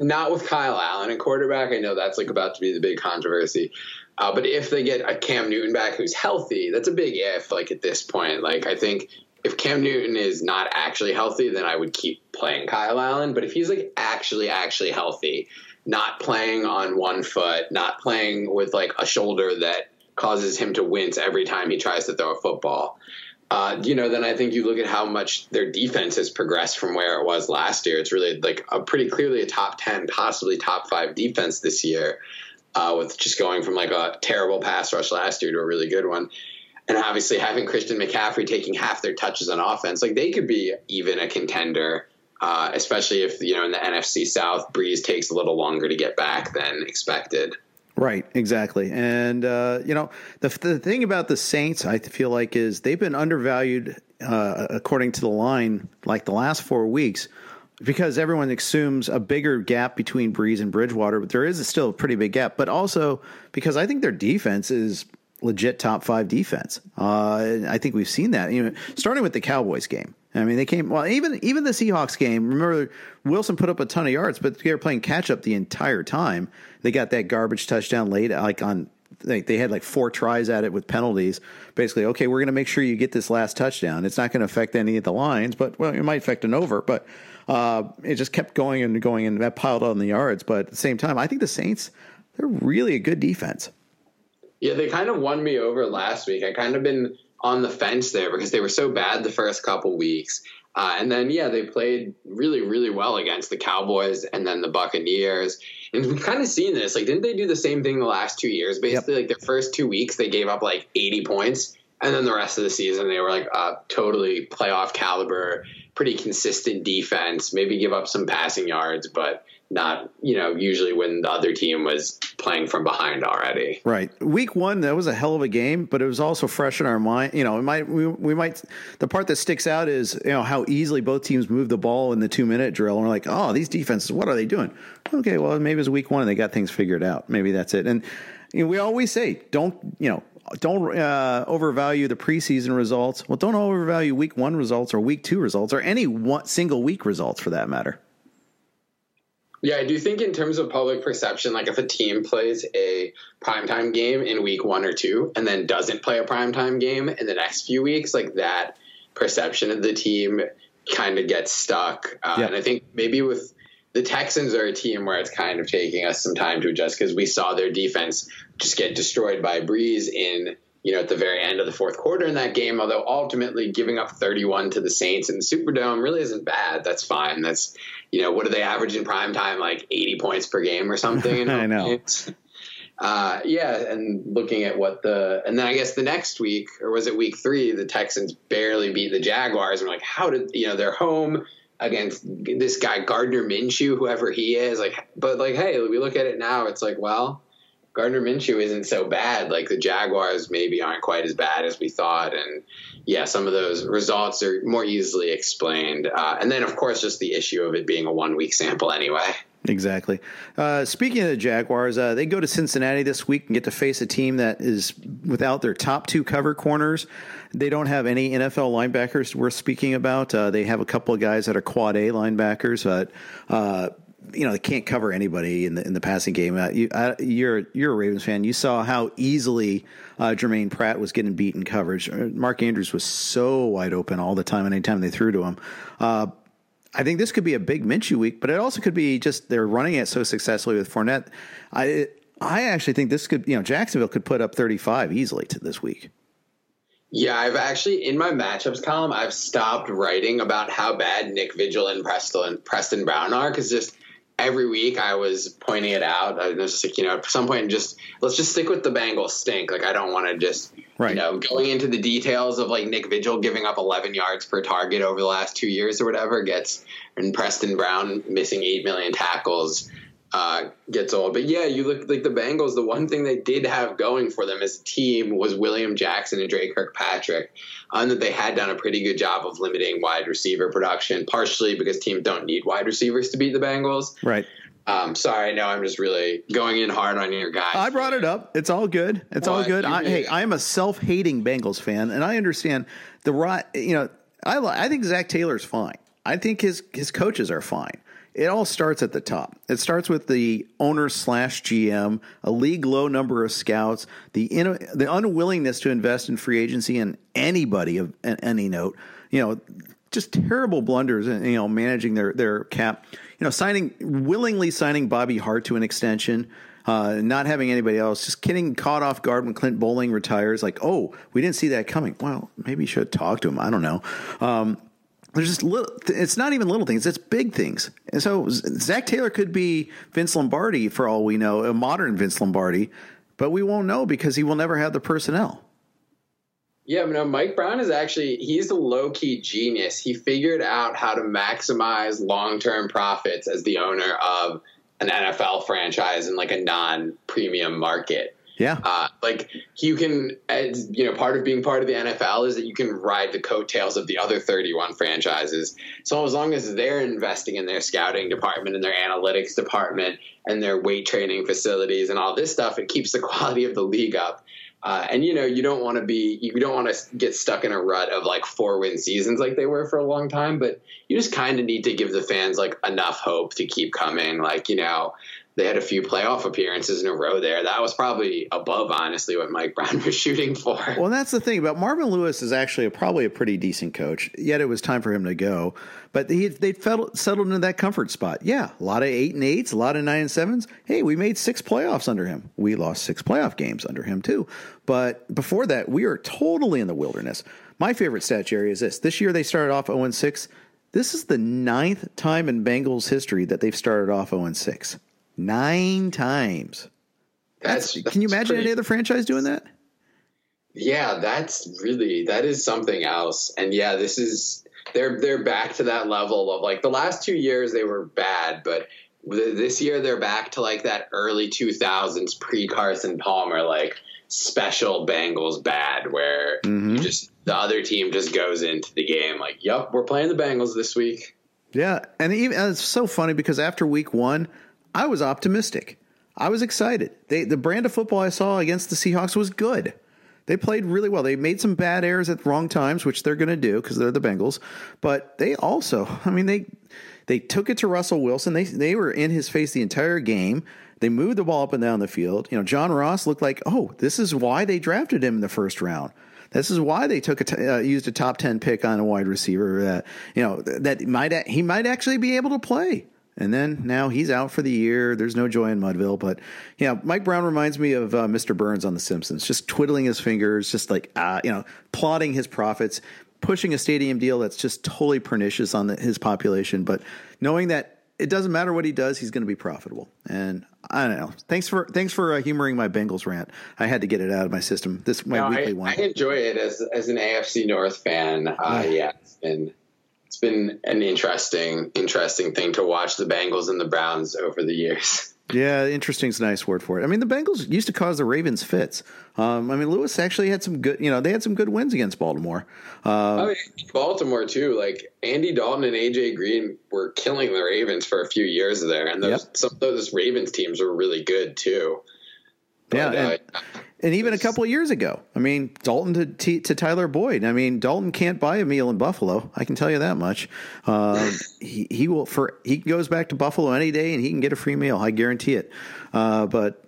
not with Kyle Allen and quarterback. I know that's like about to be the big controversy. Uh, but if they get a Cam Newton back who's healthy, that's a big if. Like at this point, like I think if Cam Newton is not actually healthy, then I would keep playing Kyle Allen. But if he's like actually, actually healthy, not playing on one foot, not playing with like a shoulder that causes him to wince every time he tries to throw a football. Uh, you know, then I think you look at how much their defense has progressed from where it was last year. It's really like a pretty clearly a top 10, possibly top five defense this year, uh, with just going from like a terrible pass rush last year to a really good one. And obviously having Christian McCaffrey taking half their touches on offense, like they could be even a contender, uh, especially if, you know, in the NFC South, Brees takes a little longer to get back than expected. Right, exactly. And, uh, you know, the, the thing about the Saints, I feel like, is they've been undervalued, uh, according to the line, like the last four weeks, because everyone assumes a bigger gap between Brees and Bridgewater, but there is still a pretty big gap. But also because I think their defense is legit top five defense. Uh, I think we've seen that, you know, starting with the Cowboys game. I mean, they came well. Even even the Seahawks game. Remember, Wilson put up a ton of yards, but they were playing catch up the entire time. They got that garbage touchdown late, like on. They, they had like four tries at it with penalties. Basically, okay, we're going to make sure you get this last touchdown. It's not going to affect any of the lines, but well, it might affect an over. But uh, it just kept going and going, and that piled on the yards. But at the same time, I think the Saints they're really a good defense. Yeah, they kind of won me over last week. I kind of been on the fence there because they were so bad the first couple weeks. Uh, and then, yeah, they played really, really well against the Cowboys and then the Buccaneers. And we've kind of seen this. Like, didn't they do the same thing the last two years? Basically, yep. like their first two weeks, they gave up like 80 points. And then the rest of the season, they were like uh, totally playoff caliber, pretty consistent defense, maybe give up some passing yards, but not you know usually when the other team was playing from behind already. Right. Week one that was a hell of a game but it was also fresh in our mind. You know it might we, we might the part that sticks out is you know how easily both teams move the ball in the two minute drill and we're like oh these defenses what are they doing? Okay well maybe it was week one and they got things figured out. Maybe that's it. And you know, we always say don't you know don't uh, overvalue the preseason results. Well don't overvalue week one results or week two results or any one single week results for that matter yeah, I do think in terms of public perception, like if a team plays a primetime game in week one or two and then doesn't play a primetime game in the next few weeks, like that perception of the team kind of gets stuck. Uh, And I think maybe with the Texans are a team where it's kind of taking us some time to adjust because we saw their defense just get destroyed by Brees in you know, at the very end of the fourth quarter in that game, although ultimately giving up 31 to the Saints in the Superdome really isn't bad. That's fine. That's, you know, what do they average in prime time? Like 80 points per game or something? I know. Uh, yeah, and looking at what the and then I guess the next week or was it week three, the Texans barely beat the Jaguars. And like, how did you know they're home against this guy Gardner Minshew, whoever he is? Like, but like, hey, we look at it now, it's like, well, Gardner Minshew isn't so bad. Like the Jaguars maybe aren't quite as bad as we thought, and yeah, some of those results are more easily explained. Uh, and then of course just the issue of it being a one week sample anyway. Exactly. Uh, speaking of the Jaguars, uh, they go to Cincinnati this week and get to face a team that is without their top two cover corners. They don't have any NFL linebackers worth speaking about. Uh, they have a couple of guys that are quad A linebackers, but uh, you know they can't cover anybody in the in the passing game. Uh, you, are uh, you're, you're a Ravens fan. You saw how easily uh, Germaine Pratt was getting beaten coverage. Uh, Mark Andrews was so wide open all the time. Anytime they threw to him, uh, I think this could be a big Minshew week, but it also could be just they're running it so successfully with Fournette. I I actually think this could you know Jacksonville could put up 35 easily to this week. Yeah, I've actually in my matchups column, I've stopped writing about how bad Nick Vigil and Preston Preston Brown are because just every week I was pointing it out. I was just like, you know, at some point, just let's just stick with the Bengals stink. Like, I don't want to just, right. you know, going into the details of like Nick Vigil giving up 11 yards per target over the last two years or whatever gets, and Preston Brown missing 8 million tackles uh, gets old. But yeah, you look like the Bengals. The one thing they did have going for them as a team was William Jackson and Dre Kirkpatrick, and that they had done a pretty good job of limiting wide receiver production, partially because teams don't need wide receivers to beat the Bengals. Right. Um, sorry, no, I'm just really going in hard on your guys. I brought it up. It's all good. It's all good. I, hey, I am a self-hating Bengals fan, and I understand the right. You know, I I think Zac Taylor's fine. I think his his coaches are fine it all starts at the top. It starts with the owner slash GM, a league low number of scouts, the in, the unwillingness to invest in free agency in anybody of any note. You know, just terrible blunders. In, you know, managing their their cap. You know, signing willingly signing Bobby Hart to an extension. Uh, not having anybody else, just getting caught off guard when Clint Boling retires. Like, oh, we didn't see that coming. Well, maybe you should talk to him. I don't know. Um, there's just little, it's not even little things, it's big things. And so Zac Taylor could be Vince Lombardi for all we know, a modern Vince Lombardi, but we won't know because he will never have the personnel. Yeah, no, Mike Brown is actually he's a low key genius. He figured out how to maximize long term profits as the owner of an NFL franchise in like a non-premium market. Yeah. Uh, like you can, as, you know, part of being part of the NFL is that you can ride the coattails of the other 31 franchises. So as long as they're investing in their scouting department and their analytics department and their weight training facilities and all this stuff, it keeps the quality of the league up. Uh, and you know, you don't want to be, you don't want to get stuck in a rut of like four win seasons like they were for a long time. But you just kind of need to give the fans like enough hope to keep coming. Like you know, they had a few playoff appearances in a row there. That was probably above, honestly, what Mike Brown was shooting for. Well, that's the thing about Marvin Lewis is actually a, probably a pretty decent coach. Yet it was time for him to go, but he they settled into that comfort spot. Yeah, a lot of eight and eights, a lot of nine and sevens. Hey, we made six playoffs under him. We lost six playoff games under him too. But before that, we were totally in the wilderness. My favorite stat, Jerry, is this: this year they started off zero and six. This is the ninth time in Bengals history that they've started off zero and six nine times. That's, that's can you imagine pretty, any other franchise doing that? Yeah, that's really that is something else. And yeah, this is they're they're back to that level of like the last two years they were bad, but this year they're back to like that early 2000s pre Carson Palmer like special Bengals bad where mm-hmm. you just the other team just goes into the game like, "Yep, we're playing the Bengals this week." Yeah, and even and it's so funny because after week 1, I was optimistic. I was excited. They, the brand of football I saw against the Seahawks was good. They played really well. They made some bad errors at wrong times, which they're going to do because they're the Bengals. But they also, I mean, they they took it to Russell Wilson. They they were in his face the entire game. They moved the ball up and down the field. You know, John Ross looked like, oh, this is why they drafted him in the first round. This is why they took a t- uh, used a top ten pick on a wide receiver that you know that might he might actually be able to play. And then now he's out for the year. There's no joy in Mudville. But yeah, Mike Brown reminds me of uh, Mr. Burns on The Simpsons, just twiddling his fingers, just like, uh, you know, plotting his profits, pushing a stadium deal that's just totally pernicious on the, his population. But knowing that it doesn't matter what he does, he's going to be profitable. And I don't know. Thanks for thanks for uh, humoring my Bengals rant. I had to get it out of my system. This my no, weekly I, one. I enjoy it as as an AFC North fan. Uh, yeah, it's been it's been an interesting, interesting thing to watch the Bengals and the Browns over the years. Yeah, interesting is a nice word for it. I mean, the Bengals used to cause the Ravens fits. Um, I mean, Lewis actually had some good, you know, they had some good wins against Baltimore. Uh, oh, Baltimore too. Like Andy Dalton and AJ Green were killing the Ravens for a few years there, and those, yep. some of those Ravens teams were really good too. Yeah, and, uh, and even a couple of years ago. I mean, Dalton to, to, to Tyler Boyd. I mean, Dalton can't buy a meal in Buffalo. I can tell you that much. Uh, he he will for he goes back to Buffalo any day and he can get a free meal. I guarantee it. Uh, but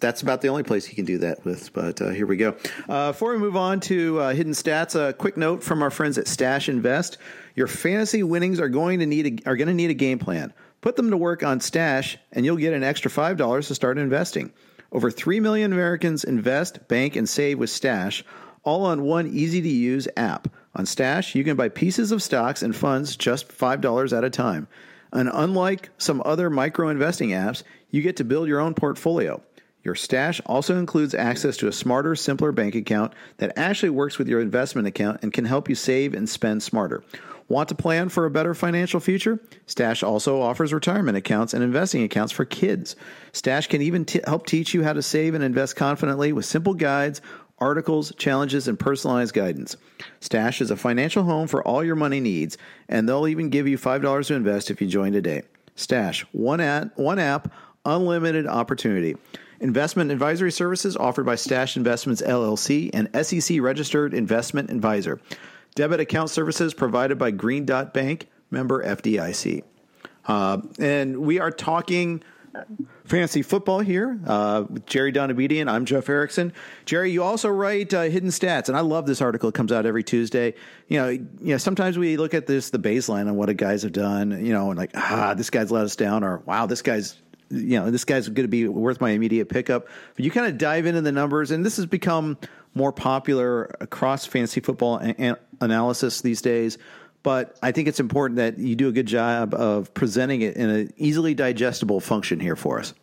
that's about the only place he can do that with. But uh, here we go. Uh, before we move on to uh, hidden stats, a quick note from our friends at Stash Invest: Your fantasy winnings are going to need a, are going to need a game plan. Put them to work on Stash, and you'll get an extra five dollars to start investing. Over 3 million Americans invest, bank, and save with Stash, all on one easy to use app. On Stash, you can buy pieces of stocks and funds just $5 at a time. And unlike some other micro investing apps, you get to build your own portfolio. Your stash also includes access to a smarter, simpler bank account that actually works with your investment account and can help you save and spend smarter. Want to plan for a better financial future? Stash also offers retirement accounts and investing accounts for kids. Stash can even t- help teach you how to save and invest confidently with simple guides, articles, challenges, and personalized guidance. Stash is a financial home for all your money needs, and they'll even give you $5 to invest if you join today. Stash, one, at, one app, unlimited opportunity. Investment advisory services offered by Stash Investments LLC, an SEC registered investment advisor. Debit account services provided by Green Dot Bank, member FDIC. Uh, and we are talking fantasy football here uh, with Jerry Donabedian. I'm Jeff Erickson. Jerry, you also write uh, Hidden Stats, and I love this article. It comes out every Tuesday. You know, you know, sometimes we look at this, the baseline on what a guys have done, you know, and like, ah, this guy's let us down, or wow, this guy's you know, this guy's going to be worth my immediate pickup. But you kind of dive into the numbers, and this has become more popular across fantasy football a- analysis these days. But I think it's important that you do a good job of presenting it in an easily digestible function here for us.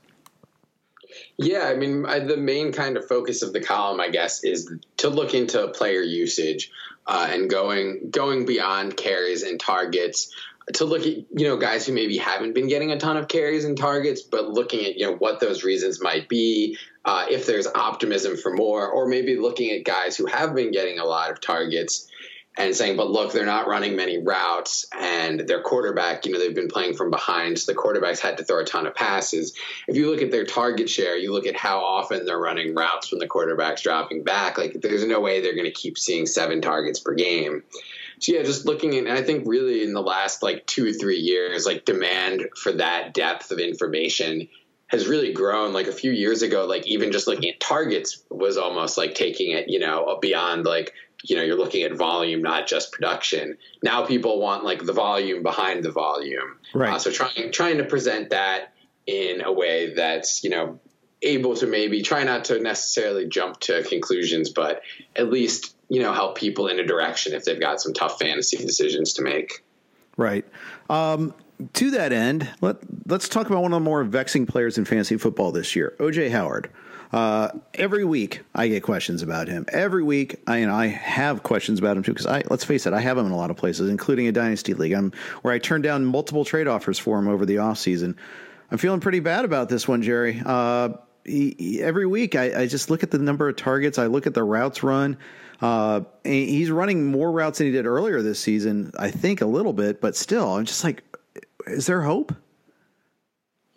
Yeah, I mean, I, the main kind of focus of the column, I guess, is to look into player usage uh, and going going beyond carries and targets to look at you know guys who maybe haven't been getting a ton of carries and targets, but looking at you know what those reasons might be, uh, if there's optimism for more, or maybe looking at guys who have been getting a lot of targets and saying, but look, they're not running many routes, and their quarterback, you know, they've been playing from behind, so the quarterbacks had to throw a ton of passes. If you look at their target share, you look at how often they're running routes when the quarterback's dropping back. Like, there's no way they're going to keep seeing seven targets per game. So yeah, just looking at, and I think really in the last like two or three years, like demand for that depth of information has really grown. Like a few years ago, like even just looking at targets was almost like taking it, you know, beyond like you know you're looking at volume, not just production. Now people want like the volume behind the volume. Right. Uh, so trying trying to present that in a way that's you know able to maybe try not to necessarily jump to conclusions, but at least you know help people in a direction if they've got some tough fantasy decisions to make. Right. Um, to that end, let let's talk about one of the more vexing players in fantasy football this year, OJ Howard. Uh, every week I get questions about him. Every week I and I have questions about him too because I let's face it, I have him in a lot of places, including a dynasty league. I'm where I turned down multiple trade offers for him over the offseason. I'm feeling pretty bad about this one, Jerry. Uh, he, he, every week I, I just look at the number of targets, I look at the routes run. Uh, he's running more routes than he did earlier this season, I think a little bit, but still, I'm just like, is there hope?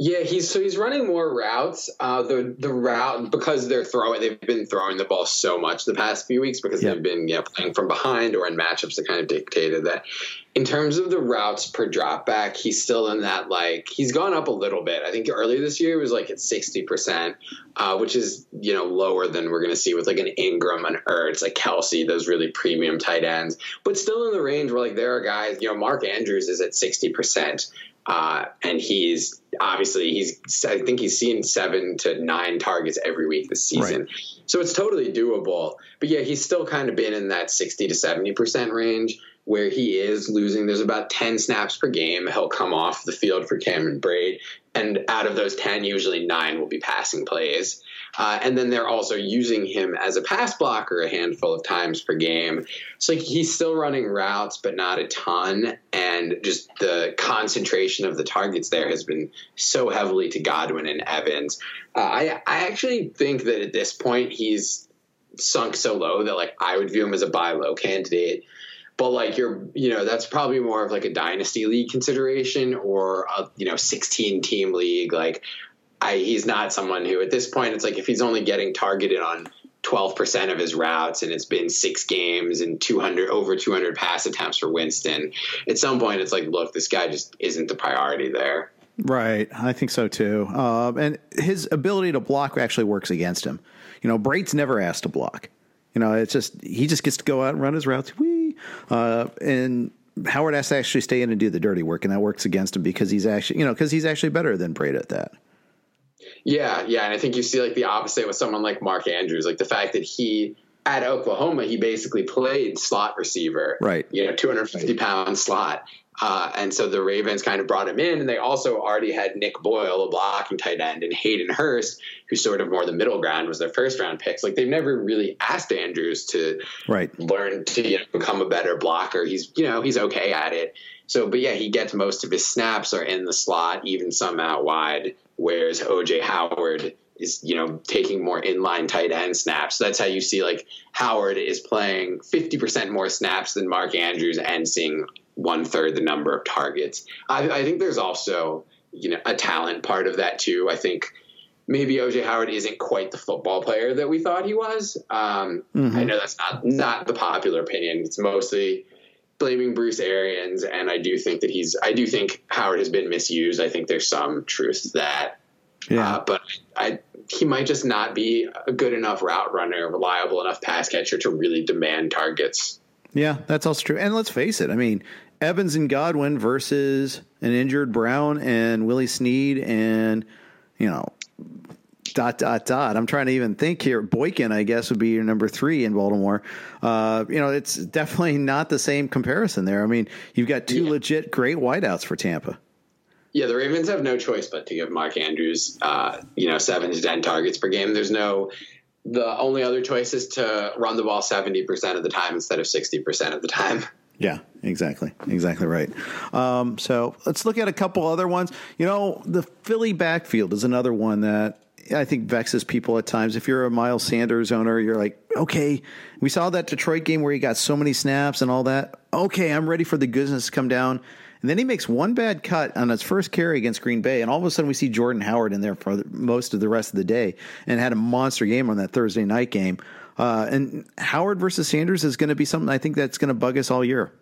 Yeah, he's so he's running more routes. Uh, the the route because they're throwing, they've been throwing the ball so much the past few weeks because yep. they've been you know, playing from behind or in matchups that kind of dictated that. In terms of the routes per drop back, he's still in that like he's gone up a little bit. I think earlier this year it was like at sixty percent, uh, which is you know lower than we're going to see with like an Engram, an Ertz, like Kelce, those really premium tight ends, but still in the range where like there are guys. You know, Mark Andrews is at sixty percent. Uh, and he's obviously he's I think he's seen seven to nine targets every week this season. Right. So it's totally doable. But yeah, he's still kind of been in that 60 to 70% range where he is losing. There's about 10 snaps per game. He'll come off the field for Cameron Brate. And out of those 10, usually nine will be passing plays. Uh, and then they're also using him as a pass blocker a handful of times per game. So like he's still running routes, but not a ton. And just the concentration of the targets there has been so heavily to Godwin and Evans. Uh, I I actually think that at this point he's sunk so low that like I would view him as a buy low candidate. But like you're, you know, that's probably more of like a dynasty league consideration or a you know 16 team league. Like I, he's not someone who at this point it's like if he's only getting targeted on 12% of his routes and it's been six games and 200 over 200 pass attempts for Winston at some point it's like look this guy just isn't the priority there. Right. I think so too. Um, and his ability to block actually works against him. You know Brate's never asked to block. You know it's just he just gets to go out and run his routes. Whee! Uh, and Howard has to actually stay in and do the dirty work and that works against him because he's actually you know because he's actually better than Brate at that yeah, yeah, and I think you see like the opposite with someone like Mark Andrews, like the fact that he at Oklahoma he basically played slot receiver, right? You know, 250 pound slot. Uh, and so the Ravens kind of brought him in, and they also already had Nick Boyle, a blocking tight end, and Hayden Hurst, who's sort of more the middle ground, was their first round picks. Like they've never really asked Andrews to right. learn to you know, become a better blocker. He's you know he's okay at it. So, but yeah, he gets most of his snaps are in the slot, even some out wide whereas OJ Howard is you know taking more inline tight end snaps. So that's how you see like Howard is playing 50% more snaps than Mark Andrews and seeing one third the number of targets. I, I think there's also you know a talent part of that too. I think maybe OJ Howard isn't quite the football player that we thought he was. Um, mm-hmm. I know that's not not the popular opinion. It's mostly blaming Bruce Arians, and I do think that he's. I do think Howard has been misused. I think there's some truth to that. Yeah, uh, but I he might just not be a good enough route runner, reliable enough pass catcher to really demand targets. Yeah, that's also true. And let's face it. I mean, Evans and Godwin versus an injured Brown and Willie Snead and you know dot dot dot. I'm trying to even think here. Boykin, I guess, would be your number three in Baltimore. Uh, you know, it's definitely not the same comparison there. I mean, you've got two yeah. legit great wideouts for Tampa. Yeah, the Ravens have no choice but to give Mark Andrews, uh, you know, seven to ten targets per game. There's no. The only other choice is to run the ball seventy percent of the time instead of sixty percent of the time. Yeah, exactly. Exactly right. Um, so let's look at a couple other ones. You know, the Philly backfield is another one that I think vexes people at times. If you're a Miles Sanders owner, you're like, okay, we saw that Detroit game where he got so many snaps and all that. Okay, I'm ready for the goodness to come down. And then he makes one bad cut on his first carry against Green Bay, and all of a sudden we see Jordan Howard in there for most of the rest of the day and had a monster game on that Thursday night game. Uh, and Howard versus Sanders is going to be something I think that's going to bug us all year.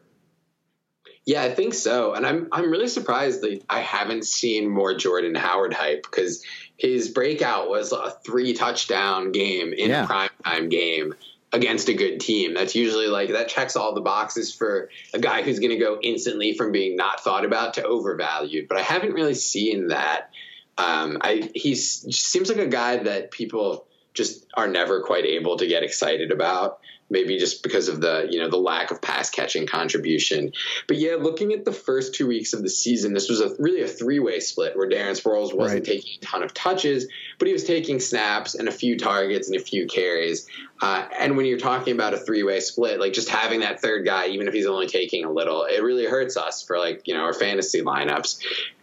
Yeah, I think so, and I'm I'm really surprised that I haven't seen more Jordan Howard hype because his breakout was a three touchdown game in yeah. a prime time game against a good team. That's usually like that checks all the boxes for a guy who's going to go instantly from being not thought about to overvalued. But I haven't really seen that. Um, I he seems like a guy that people just are never quite able to get excited about maybe just because of the you know the lack of pass catching contribution. But yeah, looking at the first two weeks of the season, this was a really a three way split where Darren Sproles wasn't right. taking a ton of touches, but he was taking snaps and a few targets and a few carries. Uh, and when you're talking about a three way split, like just having that third guy, even if he's only taking a little, it really hurts us for like you know our fantasy lineups,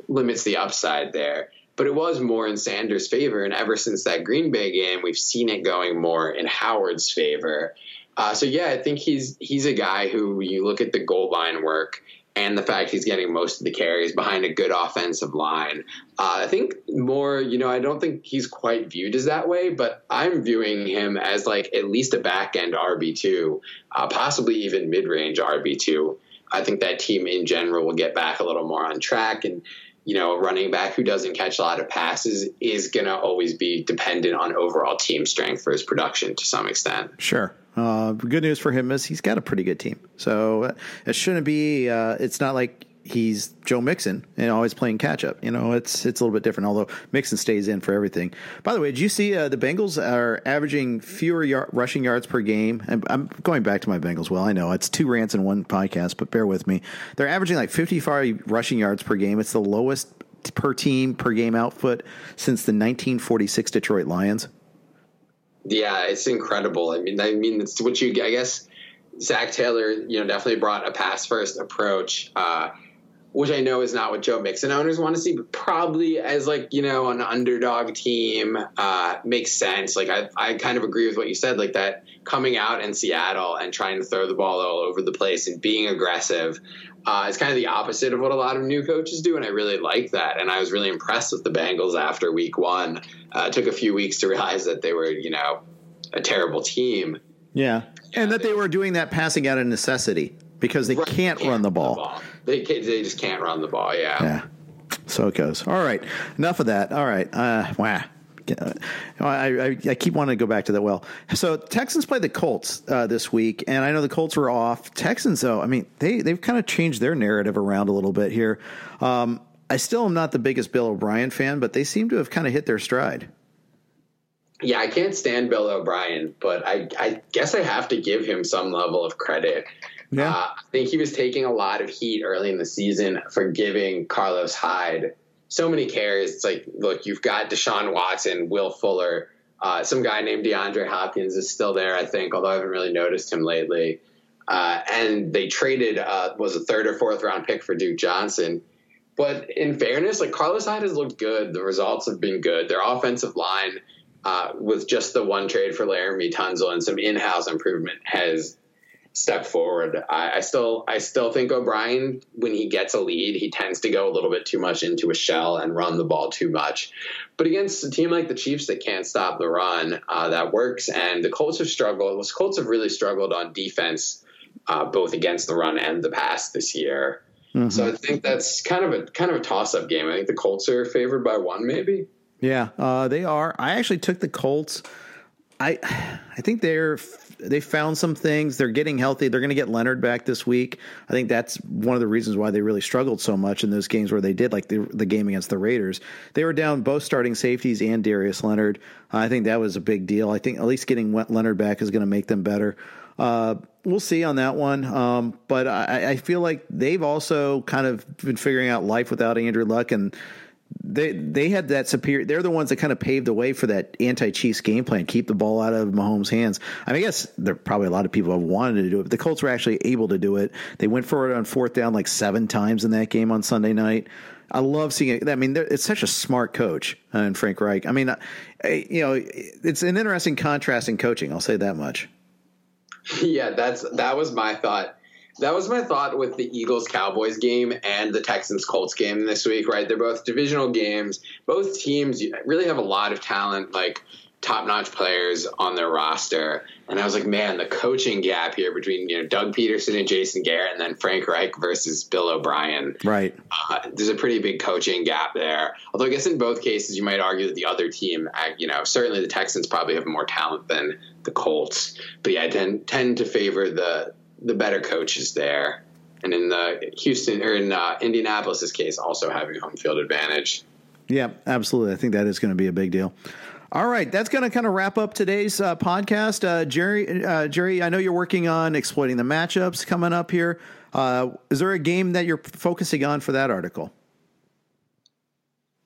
limits the upside there but it was more in Sanders' favor. And ever since that Green Bay game, we've seen it going more in Howard's favor. Uh, so yeah, I think he's he's a guy who you look at the goal line work and the fact he's getting most of the carries behind a good offensive line. Uh, I think more, you know, I don't think he's quite viewed as that way, but I'm viewing him as like at least a back end RB two, uh, possibly even mid range RB two. I think that team in general will get back a little more on track and you know, a running back who doesn't catch a lot of passes is going to always be dependent on overall team strength for his production to some extent. Sure. Uh, good news for him is he's got a pretty good team. So uh, it shouldn't be, uh, it's not like he's Joe Mixon and always playing catch up. You know, it's it's a little bit different. Although Mixon stays in for everything. By the way, did you see uh, the Bengals are averaging fewer yard, rushing yards per game? And I'm going back to my Bengals. Well, I know it's two rants in one podcast, but bear with me. They're averaging like 55 rushing yards per game. It's the lowest per team per game output since the 1946 Detroit Lions. Yeah, it's incredible. I mean, I mean, it's what you. I guess Zac Taylor, you know, definitely brought a pass first approach. Uh, which I know is not what Joe Mixon owners want to see, but probably as like you know an underdog team uh, makes sense. Like I, I kind of agree with what you said, like that coming out in Seattle and trying to throw the ball all over the place and being aggressive uh, is kind of the opposite of what a lot of new coaches do, and I really like that. And I was really impressed with the Bengals after Week One. Uh, it took a few weeks to realize that they were you know a terrible team. Yeah, and that they were doing that passing out of necessity because they right, can't, can't, run the ball. Run the ball. They they just can't run the ball. Yeah. Yeah. So it goes. All right. Enough of that. All right. Uh, wow. I, I, I, keep wanting to go back to that. Well, so Texans play the Colts uh, this week, and I know the Colts were off. Texans, though, I mean, they they've kind of changed their narrative around a little bit here. Um, I still am not the biggest Bill O'Brien fan, but they seem to have kind of hit their stride. Yeah, I can't stand Bill O'Brien, but I, I guess I have to give him some level of credit. Yeah. Uh, I think he was taking a lot of heat early in the season for giving Carlos Hyde so many carries. It's like, look, you've got Deshaun Watson, Will Fuller, uh, some guy named DeAndre Hopkins is still there, I think, although I haven't really noticed him lately. Uh, and they traded uh, was a third or fourth round pick for Duke Johnson. But in fairness, like Carlos Hyde has looked good. The results have been good. Their offensive line, uh, with just the one trade for Laremy Tunsil and some in-house improvement, has step forward. I, I, still I still think O'Brien, when he gets a lead, he tends to go a little bit too much into a shell and run the ball too much. But against a team like the Chiefs that can't stop the run, uh, that works. And the Colts have struggled. The Colts have really struggled on defense, uh, both against the run and the pass this year. Mm-hmm. So I think that's kind of a kind of a toss up game. I think the Colts are favored by one, maybe. Yeah, uh, they are. I actually took the Colts. I I think they're they found some things. They're getting healthy. They're going to get Leonard back this week. I think that's one of the reasons why they really struggled so much in those games where they did, like the, the game against the Raiders. They were down both starting safeties and Darius Leonard. Uh, I think that was a big deal. I think at least getting Leonard back is going to make them better. Uh, we'll see on that one. Um, but I, I, feel like they've also kind of been figuring out life without Andrew Luck and they they had that superior. They're the ones that kind of paved the way for that anti Chiefs game plan. Keep the ball out of Mahomes' hands. I mean, I guess there probably a lot of people have wanted to do it, but the Colts were actually able to do it. They went for it on fourth down like seven times in that game on Sunday night. I love seeing it. I mean, it's such a smart coach, uh, and Frank Reich. I mean, you know, it's an interesting contrast in coaching. I'll say that much. Yeah, that's that was my thought that was my thought with the Eagles Cowboys game and the Texans Colts game this week, right? They're both divisional games. Both teams really have a lot of talent, like top notch players on their roster. And I was like, man, the coaching gap here between you know Doug Pederson and Jason Garrett, and then Frank Reich versus Bill O'Brien. Right. Uh, there's a pretty big coaching gap there. Although I guess in both cases, you might argue that the other team, you know, certainly the Texans probably have more talent than the Colts. But yeah, I tend, tend to favor the the better coaches there. And in the Houston or in uh, Indianapolis's case, also having home field advantage. Yeah, absolutely. I think that is going to be a big deal. All right, that's going to kind of wrap up today's uh, podcast. Uh, Jerry, uh, Jerry, I know you're working on exploiting the matchups coming up here. Uh, is there a game that you're focusing on for that article?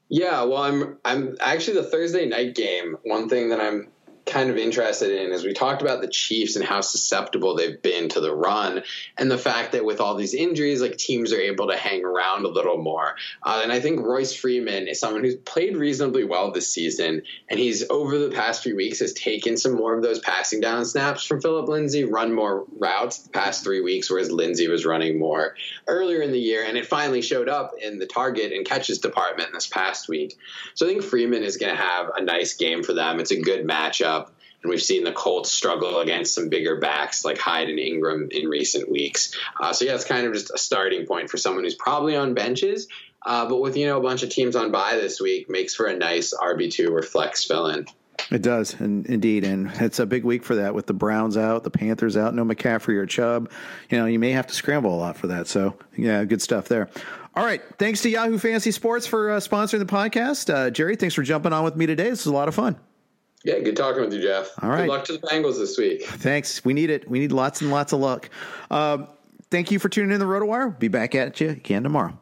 Yeah, well, I'm I'm actually the Thursday night game. One thing that I'm kind of interested in is we talked about the Chiefs and how susceptible they've been to the run, and the fact that with all these injuries, like teams are able to hang around a little more. Uh, and I think Royce Freeman is someone who's played reasonably well this season, and he's over the past few weeks has taken some more of those passing down snaps from Phillip Lindsay, run more routes the past three weeks, whereas Lindsay was running more earlier in the year, and it finally showed up in the target and catches department this past week. So I think Freeman is going to have a nice game for them. It's a good matchup. And we've seen the Colts struggle against some bigger backs like Hyde and Ingram in recent weeks. Uh, so yeah, it's kind of just a starting point for someone who's probably on benches, uh, but with you know a bunch of teams on bye this week, makes for a nice RB two or flex fill in. It does, and indeed, and it's a big week for that with the Browns out, the Panthers out, no McCaffrey or Chubb. You know, you may have to scramble a lot for that. So, yeah, good stuff there. All right, thanks to Yahoo Fantasy Sports for uh, sponsoring the podcast. Uh, Jerry, thanks for jumping on with me today. This was a lot of fun. Yeah, good talking with you, Jeff. All right. Good luck to the Bengals this week. Thanks. We need it. We need lots and lots of luck. Um, thank you for tuning in the RotoWire. Be back at you again tomorrow.